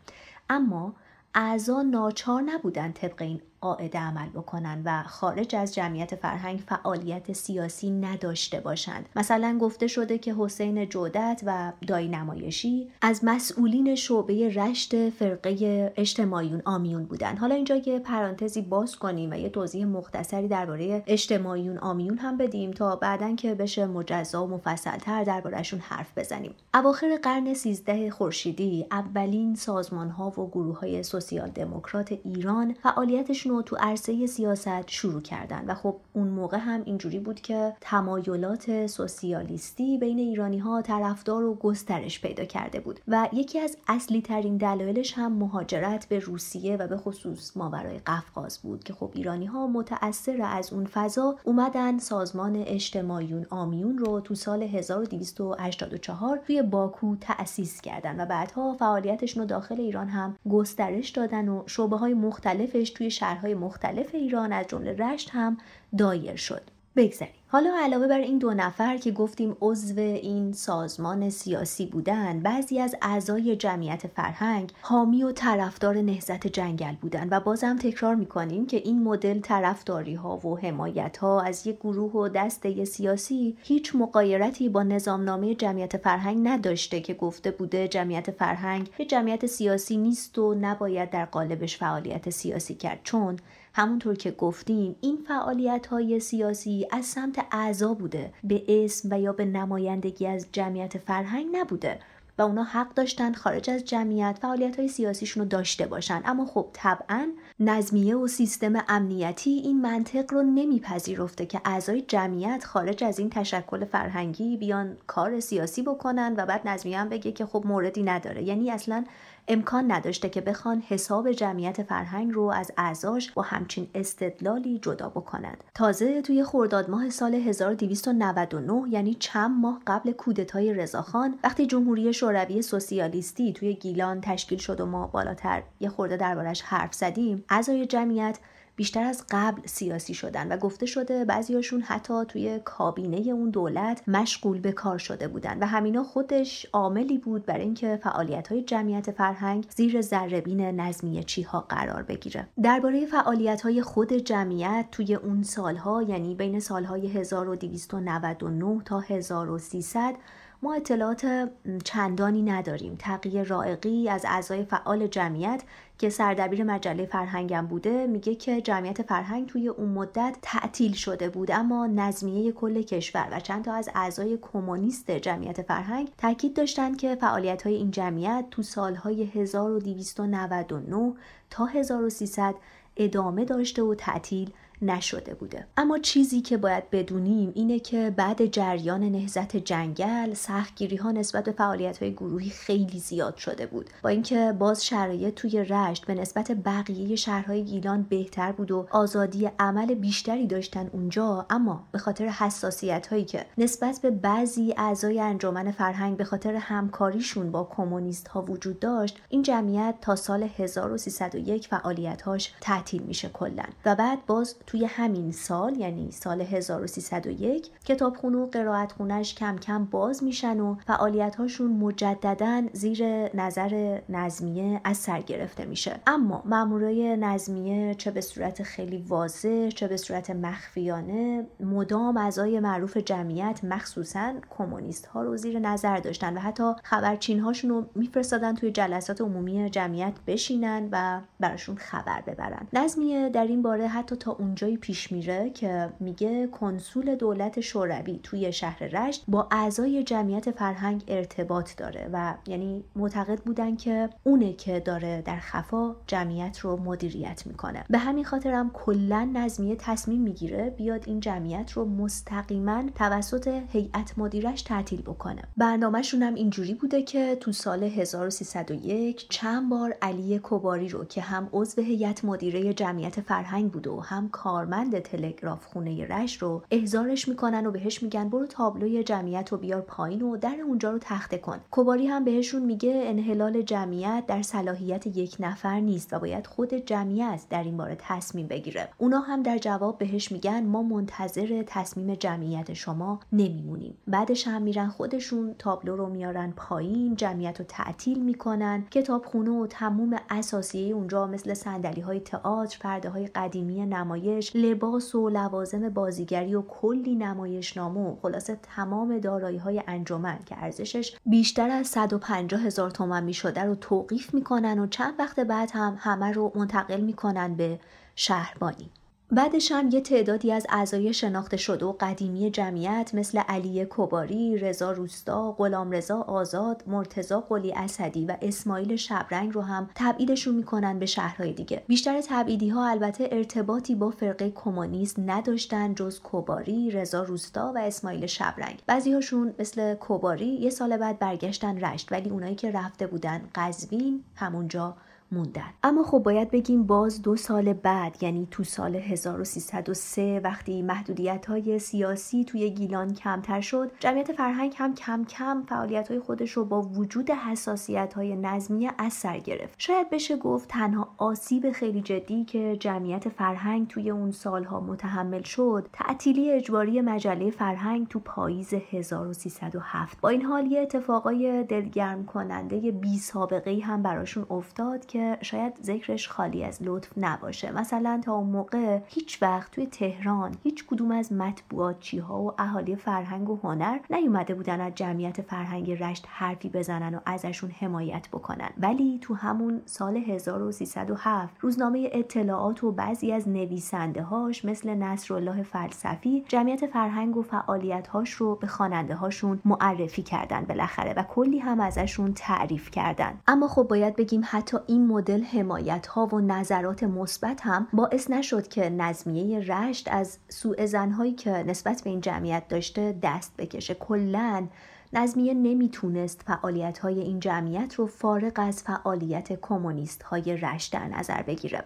اما اعضا ناچار نبودن طبق این قاعده عمل بکنن و خارج از جمعیت فرهنگ فعالیت سیاسی نداشته باشند. مثلا گفته شده که حسین جودت و دایی نمایشی از مسئولین شعبه رشت فرقه اجتماعیون آمیون بودن. حالا اینجا یه پرانتزی باز کنیم و یه توضیح مختصری درباره اجتماعیون آمیون هم بدیم تا بعدا که بشه مجزا و مفصلتر دربارهشون حرف بزنیم. اواخر قرن سیزده خورشیدی اولین سازمان ها و گروه های سوسیال دموکرات ایران فعالیتشون رو تو عرصه سیاست شروع کردن و خب اون موقع هم اینجوری بود که تمایلات سوسیالیستی بین ایرانی ها طرفدار و گسترش پیدا کرده بود و یکی از اصلی ترین دلایلش هم مهاجرت به روسیه و به خصوص ماورای قفقاز بود که خب ایرانی ها متأثر از اون فضا اومدن سازمان اجتماعیون آمیون رو تو سال 1284 توی باکو تأسیس کردن و بعدها فعالیتشون رو داخل ایران هم گسترش دادن و شعبه های مختلفش توی شهر شهرهای مختلف ایران از جمله رشت هم دایر شد. بگذریم حالا علاوه بر این دو نفر که گفتیم عضو این سازمان سیاسی بودن بعضی از اعضای جمعیت فرهنگ حامی و طرفدار نهزت جنگل بودن و بازم تکرار می‌کنیم که این مدل طرفداری ها و حمایت ها از یک گروه و دسته سیاسی هیچ مقایرتی با نظامنامه جمعیت فرهنگ نداشته که گفته بوده جمعیت فرهنگ یه جمعیت سیاسی نیست و نباید در قالبش فعالیت سیاسی کرد. چون همونطور که گفتیم این فعالیت های سیاسی از سمت اعضا بوده. به اسم و یا به نمایندگی از جمعیت فرهنگ نبوده و اونا حق داشتن خارج از جمعیت فعالیت های سیاسیشون رو داشته باشن. اما خب طبعا نظمیه و سیستم امنیتی این منطق رو نمیپذیرفته که اعضای جمعیت خارج از این تشکل فرهنگی بیان کار سیاسی بکنن و بعد نظمیه هم بگه که خب موردی نداره. یعنی اصلا امکان نداشته که بخوان حساب جمعیت فرهنگ رو از اعضاش با همچین استدلالی جدا بکنند. تازه توی خرداد ماه سال 1299 یعنی چند ماه قبل کودتای رضاخان وقتی جمهوری شوروی سوسیالیستی توی گیلان تشکیل شد و ما بالاتر یه خورده دربارش حرف زدیم اعضای جمعیت بیشتر از قبل سیاسی شدن و گفته شده بعضیاشون حتی توی کابینه اون دولت مشغول به کار شده بودن و همینا خودش عاملی بود برای اینکه فعالیت های جمعیت فرهنگ زیر ذربین نظمیه چی ها قرار بگیره. درباره فعالیت های خود جمعیت توی اون سالها یعنی بین سالهای 1299 تا 1300 ما اطلاعات چندانی نداریم. تقیه رائقی از اعضای فعال جمعیت که سردبیر مجله فرهنگم بوده میگه که جمعیت فرهنگ توی اون مدت تعطیل شده بود اما نظمیه کل کشور و چند تا از اعضای کمونیست جمعیت فرهنگ تاکید داشتند که فعالیت های این جمعیت تو سالهای 1299 تا 1300 ادامه داشته و تعطیل نشده بوده. اما چیزی که باید بدونیم اینه که بعد جریان نهزت جنگل سختگیری ها نسبت به فعالیت های گروهی خیلی زیاد شده بود. با اینکه باز شرایط توی رشت به نسبت بقیه شهرهای گیلان بهتر بود و آزادی عمل بیشتری داشتن اونجا اما به خاطر حساسیت هایی که نسبت به بعضی اعضای انجمن فرهنگ به خاطر همکاریشون با کمونیست ها وجود داشت این جمعیت تا سال 1301 فعالیتهاش تعطیل میشه کلا. و بعد باز توی همین سال یعنی سال 1301 کتابخونه و قرائتخونهش کم کم باز میشن و فعالیتهاشون مجددا زیر نظر نظمیه از سر گرفته میشه. اما مامورای نظمیه چه به صورت خیلی واضح چه به صورت مخفیانه مدام اعضای معروف جمعیت مخصوصا کمونیست ها رو زیر نظر داشتن و حتی خبرچین هاشون رو میفرستادن توی جلسات عمومی جمعیت بشینن و براشون خبر ببرن. نظمیه در این باره حتی تا اون جایی پیش میره که میگه کنسول دولت شوروی توی شهر رشت با اعضای جمعیت فرهنگ ارتباط داره و یعنی معتقد بودن که اونه که داره در خفا جمعیت رو مدیریت می‌کنه. به همین خاطر هم کلا نظمیه تصمیم می‌گیره بیاد این جمعیت رو مستقیما توسط هیئت مدیرش تعطیل بکنه. برنامهشون هم اینجوری بوده که تو سال 1301 چند بار علی کباری رو که هم عضو هیئت مدیره جمعیت فرهنگ بود و هم کارمند تلگراف خونه رش رو احضارش می‌کنن و بهش میگن برو تابلوی جمعیت رو بیار پایین و در اونجا رو تخته کن. کباری هم بهشون میگه انحلال جمعیت در صلاحیت یک نفر نیست و باید خود جمعیت در این باره تصمیم بگیره. اونا هم در جواب بهش میگن ما منتظر تصمیم جمعیت شما نمیمونیم. بعدش هم میرن خودشون تابلو رو میارن پایین جمعیت رو تعطیل می‌کنن کتابخونه و تموم اساسیه اونجا مثل صندلی های تئاتر پرده های قدیمی نمایش لباس و لوازم بازیگری و کلی نمایشنامه و خلاصه تمام دارایی های انجمن که ارزشش بیشتر از 150 هزار تومن می شده رو توقیف می‌کنن و چند وقت بعد هم همه رو منتقل می‌کنن به شهربانی. بعدش هم یه تعدادی از اعضای شناخته شده و قدیمی جمعیت مثل علی کباری، رضا روستا، غلام رضا آزاد، مرتزا قلی اسدی و اسماعیل شبرنگ رو هم تبعیدشون می‌کنن به شهرهای دیگه. بیشتر تبعیدی ها البته ارتباطی با فرقه کمونیست نداشتن جز کباری، رضا روستا و اسماعیل شبرنگ. بعضی هاشون مثل کباری یه سال بعد برگشتن رشت ولی اونایی که رفته بودن قزوین همونجا موندن اما خب باید بگیم باز دو سال بعد یعنی تو سال 1303 وقتی محدودیت های سیاسی توی گیلان کمتر شد جمعیت فرهنگ هم کم کم فعالیت های خودش رو با وجود حساسیت های نظمی از گرفت. شاید بشه گفت تنها آسیب خیلی جدی که جمعیت فرهنگ توی اون سالها متحمل شد تعطیلی اجباری مجله فرهنگ تو پاییز 1307 با این حال یه اتفاقای دلگرم کننده بی سابقه هم براشون افتاد که که شاید ذکرش خالی از لطف نباشه. مثلا تا اون موقع هیچ وقت توی تهران هیچ کدوم از مطبوعاتچی ها و اهالی فرهنگ و هنر نیومده بودن از جمعیت فرهنگ رشت حرفی بزنن و ازشون حمایت بکنن. ولی تو همون سال 1307 روزنامه اطلاعات و بعضی از نویسنده هاش مثل نصرالله فلسفی جمعیت فرهنگ و فعالیت هاش رو به خواننده هاشون معرفی کردن بالاخره و کلی هم ازشون تعریف کردن. اما خب باید بگیم حتی این مدل حمایت ها و نظرات مثبت هم باعث نشد که نظمیه رشت از سوء زنهایی که نسبت به این جمعیت داشته دست بکشه. کلا نظمیه نمی‌تونست فعالیت های این جمعیت رو فارغ از فعالیت کمونیست های رشت در نظر بگیره.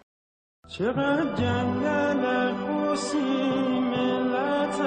چقدر جنگل ملت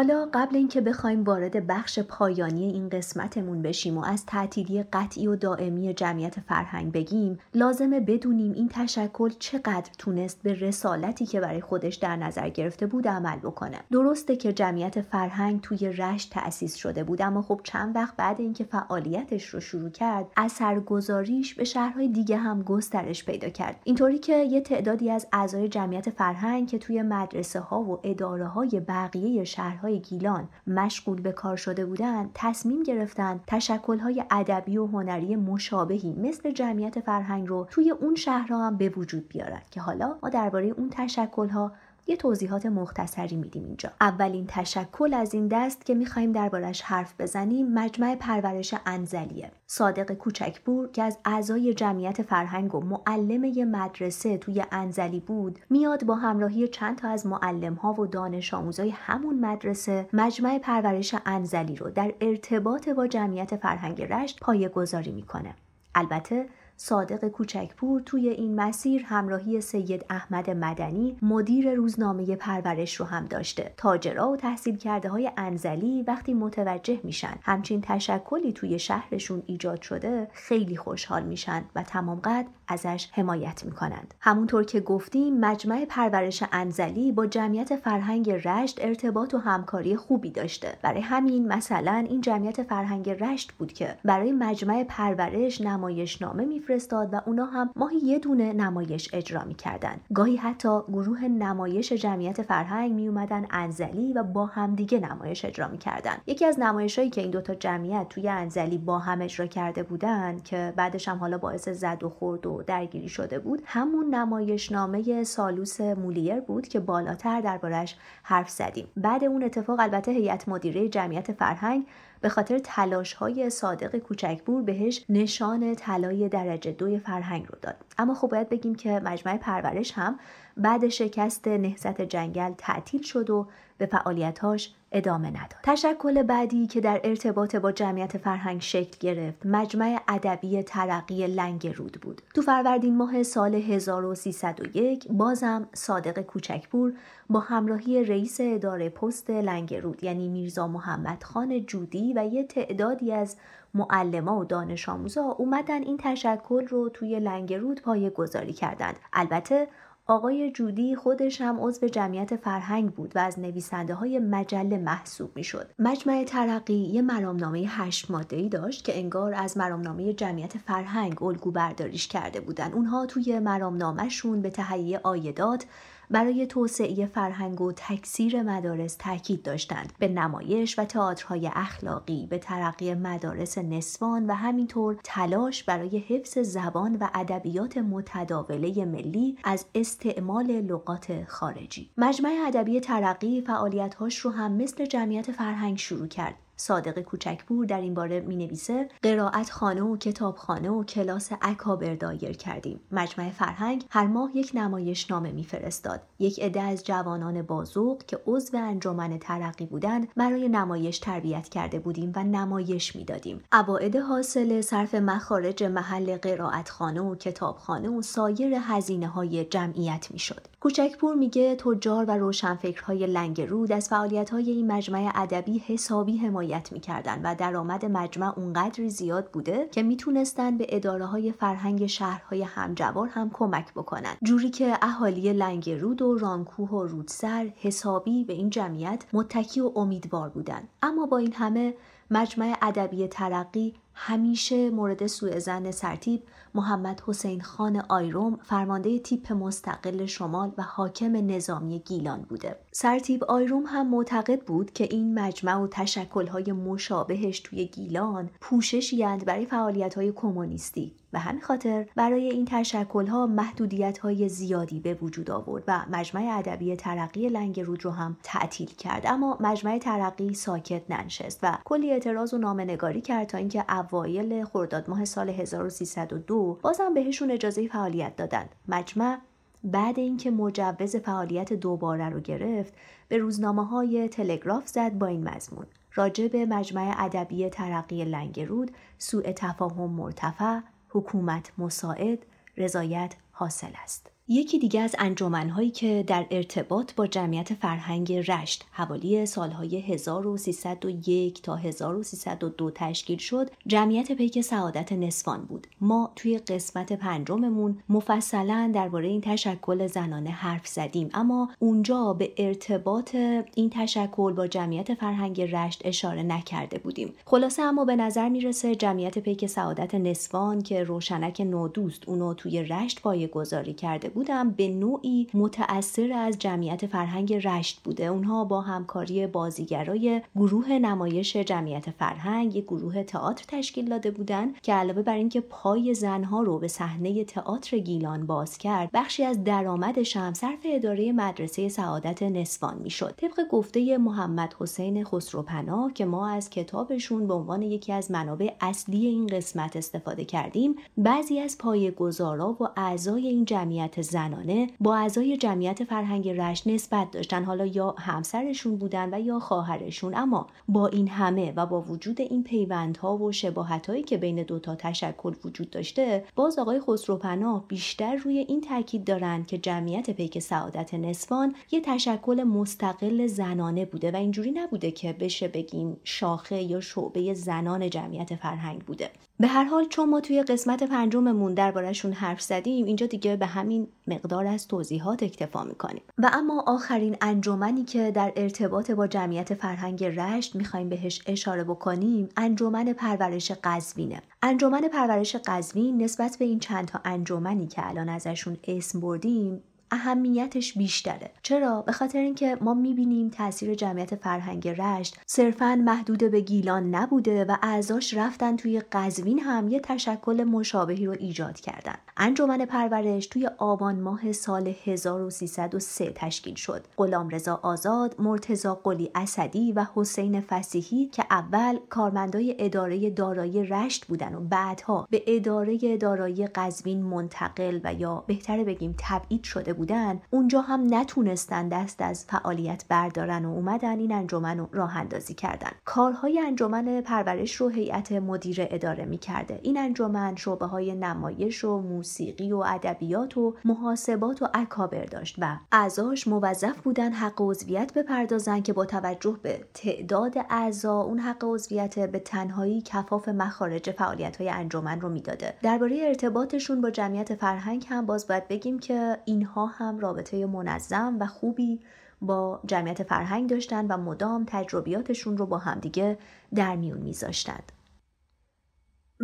حالا قبل اینکه بخوایم وارد بخش پایانی این قسمتمون بشیم و از تعطیلی قطعی و دائمی جمعیت فرهنگ بگیم لازمه بدونیم این تشکل چقدر تونست به رسالتی که برای خودش در نظر گرفته بود عمل بکنه. درسته که جمعیت فرهنگ توی رشت تأسیس شده بود اما خب چند وقت بعد اینکه فعالیتش رو شروع کرد اثرگذاریش به شهرهای دیگه هم گسترش پیدا کرد. اینطوری که یه تعدادی از اعضای جمعیت فرهنگ که توی مدرسه ها و اداره های بقیه شهرهای گیلان مشغول به کار شده بودند تصمیم گرفتن تشکلهای ادبی و هنری مشابهی مثل جمعیت فرهنگ رو توی اون شهرها هم به وجود بیارن که حالا ما درباره اون تشکلها یه توضیحات مختصری میدیم اینجا. اولین تشکل از این دست که می‌خوایم دربارش حرف بزنیم مجمع پرورش انزلیه. صادق کوچکپور که از اعضای جمعیت فرهنگ و معلم یه مدرسه توی انزلی بود میاد با همراهی چند تا از معلم ها و دانش آموزای همون مدرسه مجمع پرورش انزلی رو در ارتباط با جمعیت فرهنگ رشت پایه گذاری می‌کنه. البته صادق کوچکپور توی این مسیر همراهی سید احمد مدنی مدیر روزنامه پرورش رو هم داشته. تاجرا و تحصیل کرده های انزلی وقتی متوجه میشن همچین تشکلی توی شهرشون ایجاد شده خیلی خوشحال میشن و تمام قد ازش حمایت می‌کنند. همونطور که گفتیم مجمع پرورش انزلی با جمعیت فرهنگ رشت ارتباط و همکاری خوبی داشته. برای همین مثلا این جمعیت فرهنگ رشت بود که برای مجمع پرورش نمایشنامه میفرستاد و اونا هم ماهی یه دونه نمایش اجرا می‌کردن. گاهی حتی گروه نمایش جمعیت فرهنگ میومدن انزلی و با همدیگه نمایش اجرا می‌کردن. یکی از نمایشهایی که این دوتا جمعیت توی انزلی با هم اجرا کرده بودن که بعدش هم حالا باعث زد و خورد و درگیری شده بود همون نمایشنامه سالوس مولیر بود که بالاتر دربارش حرف زدیم. بعد اون اتفاق البته هیئت مدیره جمعیت فرهنگ به خاطر تلاش های صادق کوچکبور بهش نشان طلای درجه دوی فرهنگ رو داد. اما خب باید بگیم که مجمع پرورش هم بعد شکست نهزت جنگل تعطیل شد و به فعالیتاش ادامه نداد. تشکل بعدی که در ارتباط با جمعیت فرهنگ شکل گرفت مجمع ادبی ترقی لنگ رود بود. تو فروردین ماه سال 1301 بازم صادق کوچکپور با همراهی رئیس اداره پست لنگ رود یعنی میرزا محمد خان جودی و یه تعدادی از معلما و دانش آموزا اومدن این تشکل رو توی لنگ رود پایه گذاری کردند. البته آقای جودی خودش هم عضو جمعیت فرهنگ بود و از نویسنده های مجله محسوب می شد. مجمع ترقی یه مرامنامه هشت ماده ای داشت که انگار از مرامنامه جمعیت فرهنگ الگو برداریش کرده بودن. اونها توی مرامنامهشون به تهیه آیدات برای توسعه فرهنگ و تکثیر مدارس تاکید داشتند به نمایش و تئاترهای اخلاقی به ترقی مدارس نسوان و همینطور تلاش برای حفظ زبان و ادبیات متداوله ملی از استعمال لغات خارجی. مجمع ادبی ترقی فعالیتهاش رو هم مثل جمعیت فرهنگ شروع کرد. صادق کوچکپور در این باره می نویسه قرائت خانه و کتابخانه و کلاس اکابر دایر کردیم. مجمع فرهنگ هر ماه یک نمایش نامه میفرستاد. یک عده از جوانان بازوق که عضو انجمن ترقی بودند برای نمایش تربیت کرده بودیم و نمایش می‌دادیم. عواید حاصل صرف مخارج محل قرائت خانه و کتابخانه و سایر هزینه های جمعیت می‌شد. کوچکپور میگه تجار و روشنفکرهای لنگ رود از فعالیت های این مجمع ادبی حسابی حمایت می‌کردن و درآمد مجمع اونقدری زیاد بوده که می‌تونستن به اداره های فرهنگ شهرهای همجوار هم کمک بکنن. جوری که اهالی لنگ رود و رانکوه و رودسر حسابی به این جمعیت متکی و امیدوار بودن. اما با این همه مجمع ادبی ترقی همیشه مورد سوء زن سرتیب محمد حسین خان آیروم فرمانده تیپ مستقل شمال و حاکم نظامی گیلان بوده. سرتیب آیروم هم معتقد بود که این مجمع و تشکلهای مشابهش توی گیلان پوششی برای فعالیتهای کمونیستی و همین خاطر برای این تشکلها محدودیت های زیادی به وجود آورد و مجمع ادبی ترقی لنگ رود رو هم تعطیل کرد. اما مجمع ترقی ساکت ننشست و کلی اعتراض و نامنگاری کرد تا اینکه اوایل خرداد ماه سال 1302 بازم بهشون اجازه فعالیت دادند مجمع بعد اینکه مجوز فعالیت دوباره رو گرفت به روزنامه های تلگراف زد با این مضمون. راجع به مجمع ادبی ترقی لنگ رود سوء تفاهم مرتفع حکومت مساعد رضایت حاصل است. یکی دیگه از انجمنهایی که در ارتباط با جمعیت فرهنگ رشت حوالی سالهای 1301 تا 1302 تشکیل شد جمعیت پیک سعادت نسوان بود. ما توی قسمت پنجممون مفصلا درباره این تشکل زنانه حرف زدیم اما اونجا به ارتباط این تشکل با جمعیت فرهنگ رشت اشاره نکرده بودیم. خلاصه اما به نظر می‌رسه جمعیت پیک سعادت نسوان که روشنک نودوست اونو توی رشت پایه گذاری کرده بود بودم به نوعی متأثر از جمعیت فرهنگ رشت بوده. اونها با همکاری بازیگرای گروه نمایش جمعیت فرهنگ یک گروه تئاتر تشکیل داده بودند که علاوه بر اینکه پای زنها رو به صحنه تئاتر گیلان باز کرد بخشی از درآمدش هم صرف اداره مدرسه سعادت نسوان می‌شد. طبق گفته محمد حسین خسروپناه که ما از کتابشون به عنوان یکی از منابع اصلی این قسمت استفاده کردیم بعضی از پایه‌گذارا و اعضای این جمعیت زنانه با اعضای جمعیت فرهنگ رشت نسبت داشتن. حالا یا همسرشون بودن و یا خواهرشون. اما با این همه و با وجود این پیوندها و شباهتهایی که بین دوتا تشکل وجود داشته باز آقای خسروپناه بیشتر روی این تاکید دارند که جمعیت پیک سعادت نسوان یه تشکل مستقل زنانه بوده و اینجوری نبوده که بشه بگیم شاخه یا شعبه زنان جمعیت فرهنگ بوده. به هر حال چون ما توی قسمت پنجممون دربارهشون حرف زدیم اینجا دیگه به همین مقدار از توضیحات اکتفا می‌کنیم. و اما آخرین انجمنی که در ارتباط با جمعیت فرهنگ رشت می‌خوایم بهش اشاره بکنیم انجمن پرورش قزوینه. انجمن پرورش قزوین نسبت به این چند تا انجمنی که الان ازشون اسم بردیم اهمیتش بیشتره. چرا؟ به خاطر اینکه ما می‌بینیم تاثیر جمعیت فرهنگ رشت صرفا محدود به گیلان نبوده و اعضاش رفتن توی قزوین هم یه تشکل مشابهی رو ایجاد کردن. انجمن پرورش توی آبان ماه سال 1303 تشکیل شد. غلام رضا آزاد مرتزا قلی اسدی و حسین فسیحی که اول کارمندای اداره دارایی رشت بودن و بعدها به اداره دارایی قزوین منتقل و یا بهتره بگیم تبعید شده بودن اونجا هم نتونستن دست از فعالیت بردارن و اومدن این انجمن رو راه اندازی کردن. کارهای انجمن پرورش رو هیئت مدیر اداره می‌کرده. این انجمن شعبه های نمایش و موسیقی و ادبیات و محاسبات و اکابر داشت و اعضاش موظف بودن حق عضویت بپردازن که با توجه به تعداد اعضا اون حق عضویت به تنهایی کفاف مخارج فعالیت های انجمن رو می‌داده. درباره ارتباطشون با جمعیت فرهنگ هم باز باید بگیم که اینها هم رابطه منظم و خوبی با جمعیت فرهنگ داشتن و مدام تجربیاتشون رو با همدیگه در میون میذاشتند.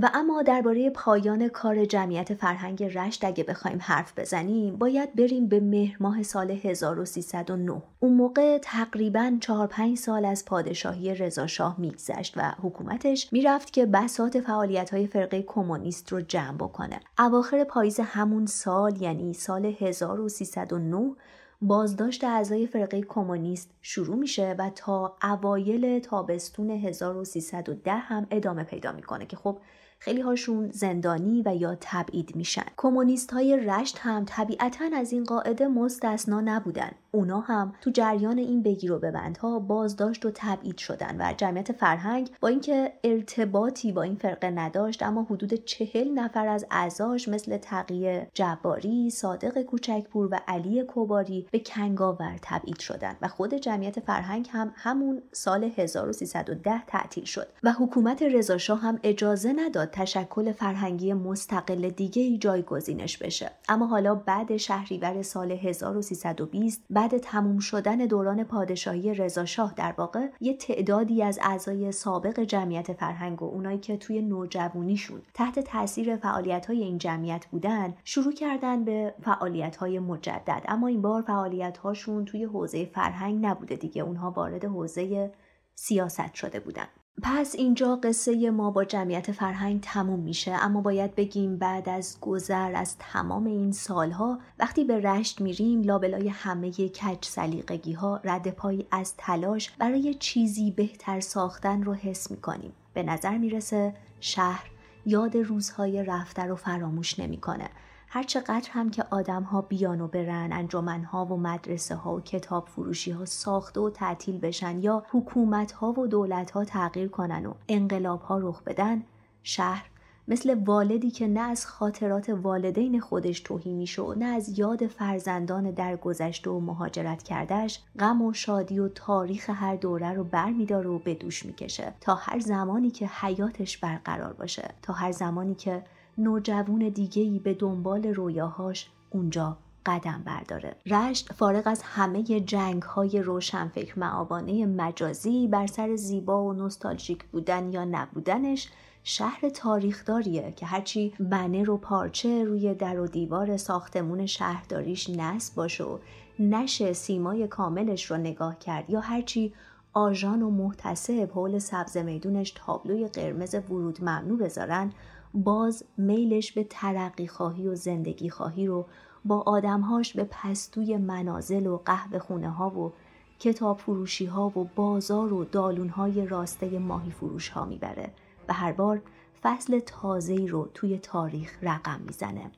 و اما درباره پایان کار جمعیت فرهنگ رشت اگه بخوایم حرف بزنیم باید بریم به مهر ماه سال 1309 اون موقع تقریبا 4 5 سال از پادشاهی رضا شاه میگذشت و حکومتش می‌رفت که بسات فعالیت های فرقه کمونیست رو جمع بکنه. اواخر پاییز همون سال یعنی سال 1309 بازداشت اعضای فرقه کمونیست شروع میشه و تا اوایل تابستون 1310 هم ادامه پیدا می‌کنه که خب خیلی هاشون زندانی و یا تبعید میشن. کمونیست های رشت هم طبیعتا از این قاعده مستثنا نبودن. اونا هم تو جریان این بگیر و ببندها بازداشت و تبعید شدن و جمعیت فرهنگ با اینکه ارتباطی با این فرقه نداشت اما حدود چهل نفر از اعضاش مثل تقیه جباری، صادق کوچکپور و علی کوباری به کنگاور تبعید شدن و خود جمعیت فرهنگ هم همون سال 1310 تعطیل شد و حکومت رضاشاه هم اجازه نداد تشکل فرهنگی مستقل دیگه ای جایگزینش بشه. اما حالا بعد شهریور سال 1320 بعد تموم شدن دوران پادشاهی رضاشاه در واقع یه تعدادی از اعضای سابق جمعیت فرهنگ و اونایی که توی نوجوانیشون تحت تاثیر فعالیت های این جمعیت بودن شروع کردن به فعالیت های مجدد. اما این بار فعالیت هاشون توی حوزه فرهنگ نبوده دیگه اونها وارد حوزه سیاست شده بودن. پس اینجا قصه ما با جمعیت فرهنگ تموم میشه. اما باید بگیم بعد از گذر از تمام این سالها وقتی به رشت میریم لابلای همه کج سلیقگی ها رد پایی از تلاش برای چیزی بهتر ساختن رو حس می‌کنیم. به نظر می‌رسه شهر یاد روزهای رفته رو فراموش نمی‌کنه. هر چقدر هم که آدم ها بیان و برن انجمن ها و مدرسه ها و کتاب فروشی ها ساخته و تعطیل بشن یا حکومت ها و دولت ها تغییر کنن و انقلاب ها رخ بدن شهر مثل والدی که نه از خاطرات والدین خودش توهی میشه و نه از یاد فرزندان درگذشته و مهاجرت کردهش غم و شادی و تاریخ هر دوره رو برمیداره و به دوش می‌کشه تا هر زمانی که حیاتش برقرار باشه تا هر زمانی که نوجوون دیگهی به دنبال رویاهاش اونجا قدم برداره. رشت فارغ از همه جنگ های روشنفکر معابانه مجازی بر سر زیبا و نوستالژیک بودن یا نبودنش شهر تاریخداریه که هرچی بنر و پارچه روی در و دیوار ساختمون شهرداریش نصب باشه و نشه سیمای کاملش رو نگاه کرد یا هرچی آژان و محتسب حول سبز میدونش تابلوی قرمز ورود ممنوع بذارن باز میلش به ترقی خواهی و زندگی خواهی رو با آدمهاش به پستوی منازل و قهوه خونه ها و کتاب فروشی ها و بازار و دالون های راسته ماهی فروش ها می‌بره و هر بار فصل تازه‌ای رو توی تاریخ رقم می‌زنه.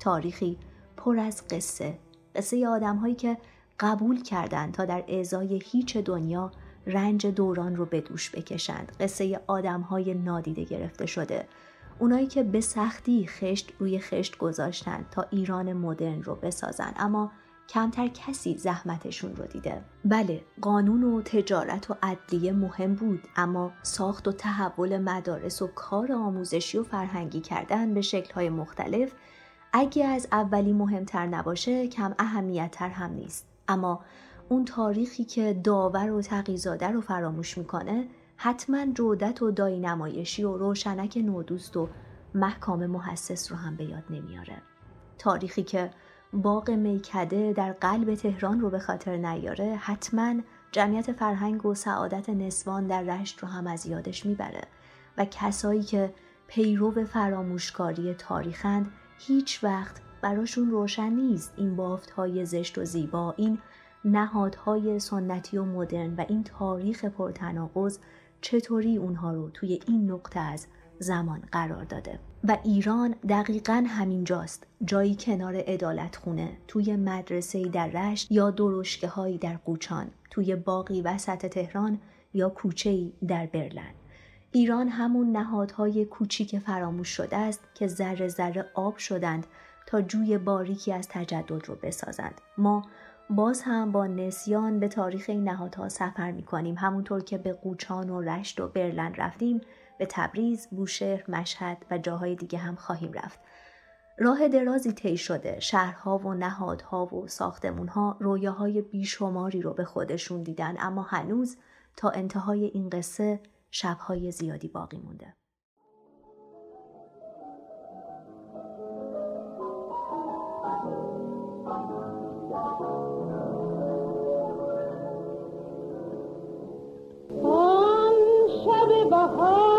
تاریخی پر از قصه قصه آدم هایی که قبول کردند تا در ازای هیچ دنیا رنج دوران رو به دوش بکشند. قصه آدم های نادیده گرفته شده. اونایی که به سختی خشت روی خشت گذاشتن تا ایران مدرن رو بسازن اما کمتر کسی زحمتشون رو دیده. بله قانون و تجارت و عدلیه مهم بود اما ساخت و تحول مدارس و کار آموزشی و فرهنگی کردن به شکلهای مختلف اگه از اولی مهمتر نباشه کم اهمیتتر هم نیست. اما اون تاریخی که داور و تقیزاده رو فراموش می‌کنه حتما جودت و دایی نمایشی و روشنک نودوست و محکام محسس رو هم به یاد نمیاره. تاریخی که باغ میکده در قلب تهران رو به خاطر نیاره حتما جمعیت فرهنگ و سعادت نسوان در رشت رو هم از یادش می‌بره و کسایی که پیرو فراموشکاری تاریخند هیچ وقت براشون روشن نیست. این بافت های زشت و زیبا این نهادهای سنتی و مدرن و این تاریخ پرتناقض چطوری اونها رو توی این نقطه از زمان قرار داده. و ایران دقیقا همینجاست. جایی کنار ادالت خونه توی مدرسه در رشت یا درشکه هایی در قوچان توی باقی وسط تهران یا کوچه در برلن. ایران همون نهادهای کوچیک فراموش شده است که ذره ذره آب شدند تا جوی باریکی از تجدد رو بسازند. ما باز هم با نسیان به تاریخ این نهادها سفر می کنیم همونطور که به قوچان و رشت و برلن رفتیم به تبریز، بوشهر، مشهد و جاهای دیگه هم خواهیم رفت. راه درازی طی شده شهرها و نهادها و ساختمونها رویاهای بیشماری رو به خودشون دیدن اما هنوز تا انتهای این قصه شبهای زیادی باقی مونده. Uhul!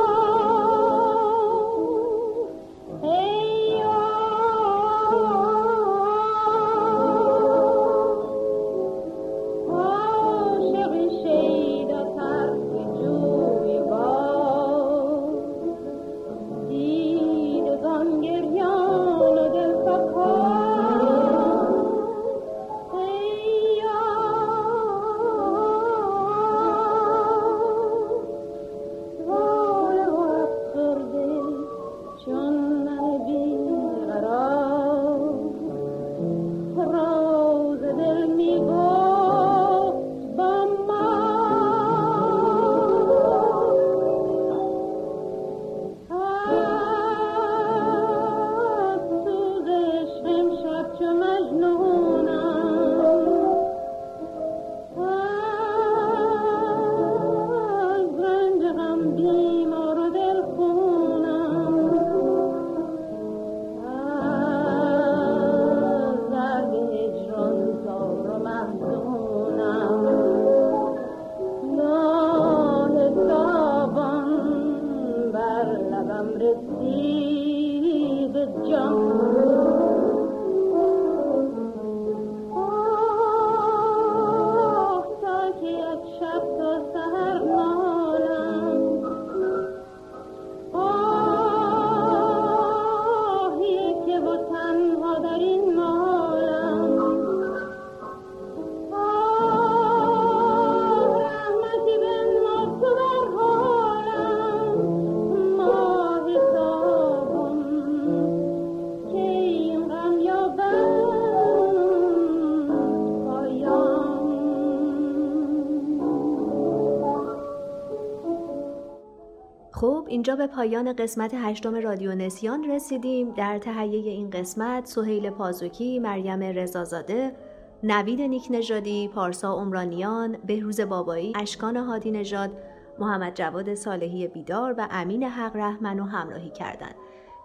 اینجا به پایان قسمت هشتم رادیو نسیان رسیدیم در تهیه این قسمت سهیل پازوکی، مریم رزازاده، نوید نیک نژادی، پارسا عمرانیان، بهروز بابایی، اشکان هادی نژاد، محمد جواد صالحی بیدار و امین حق رحمن و همراهی کردند.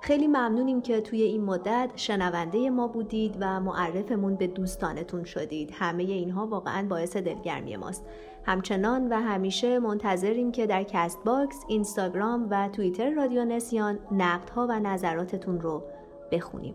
خیلی ممنونیم که توی این مدت شنونده ما بودید و معرفمون به دوستانتون شدید. همه اینها واقعا باعث دلگرمی ماست. همچنان و همیشه منتظریم که در Castbox، اینستاگرام و توییتر رادیو نسیان نقدها و نظراتتون رو بخونیم.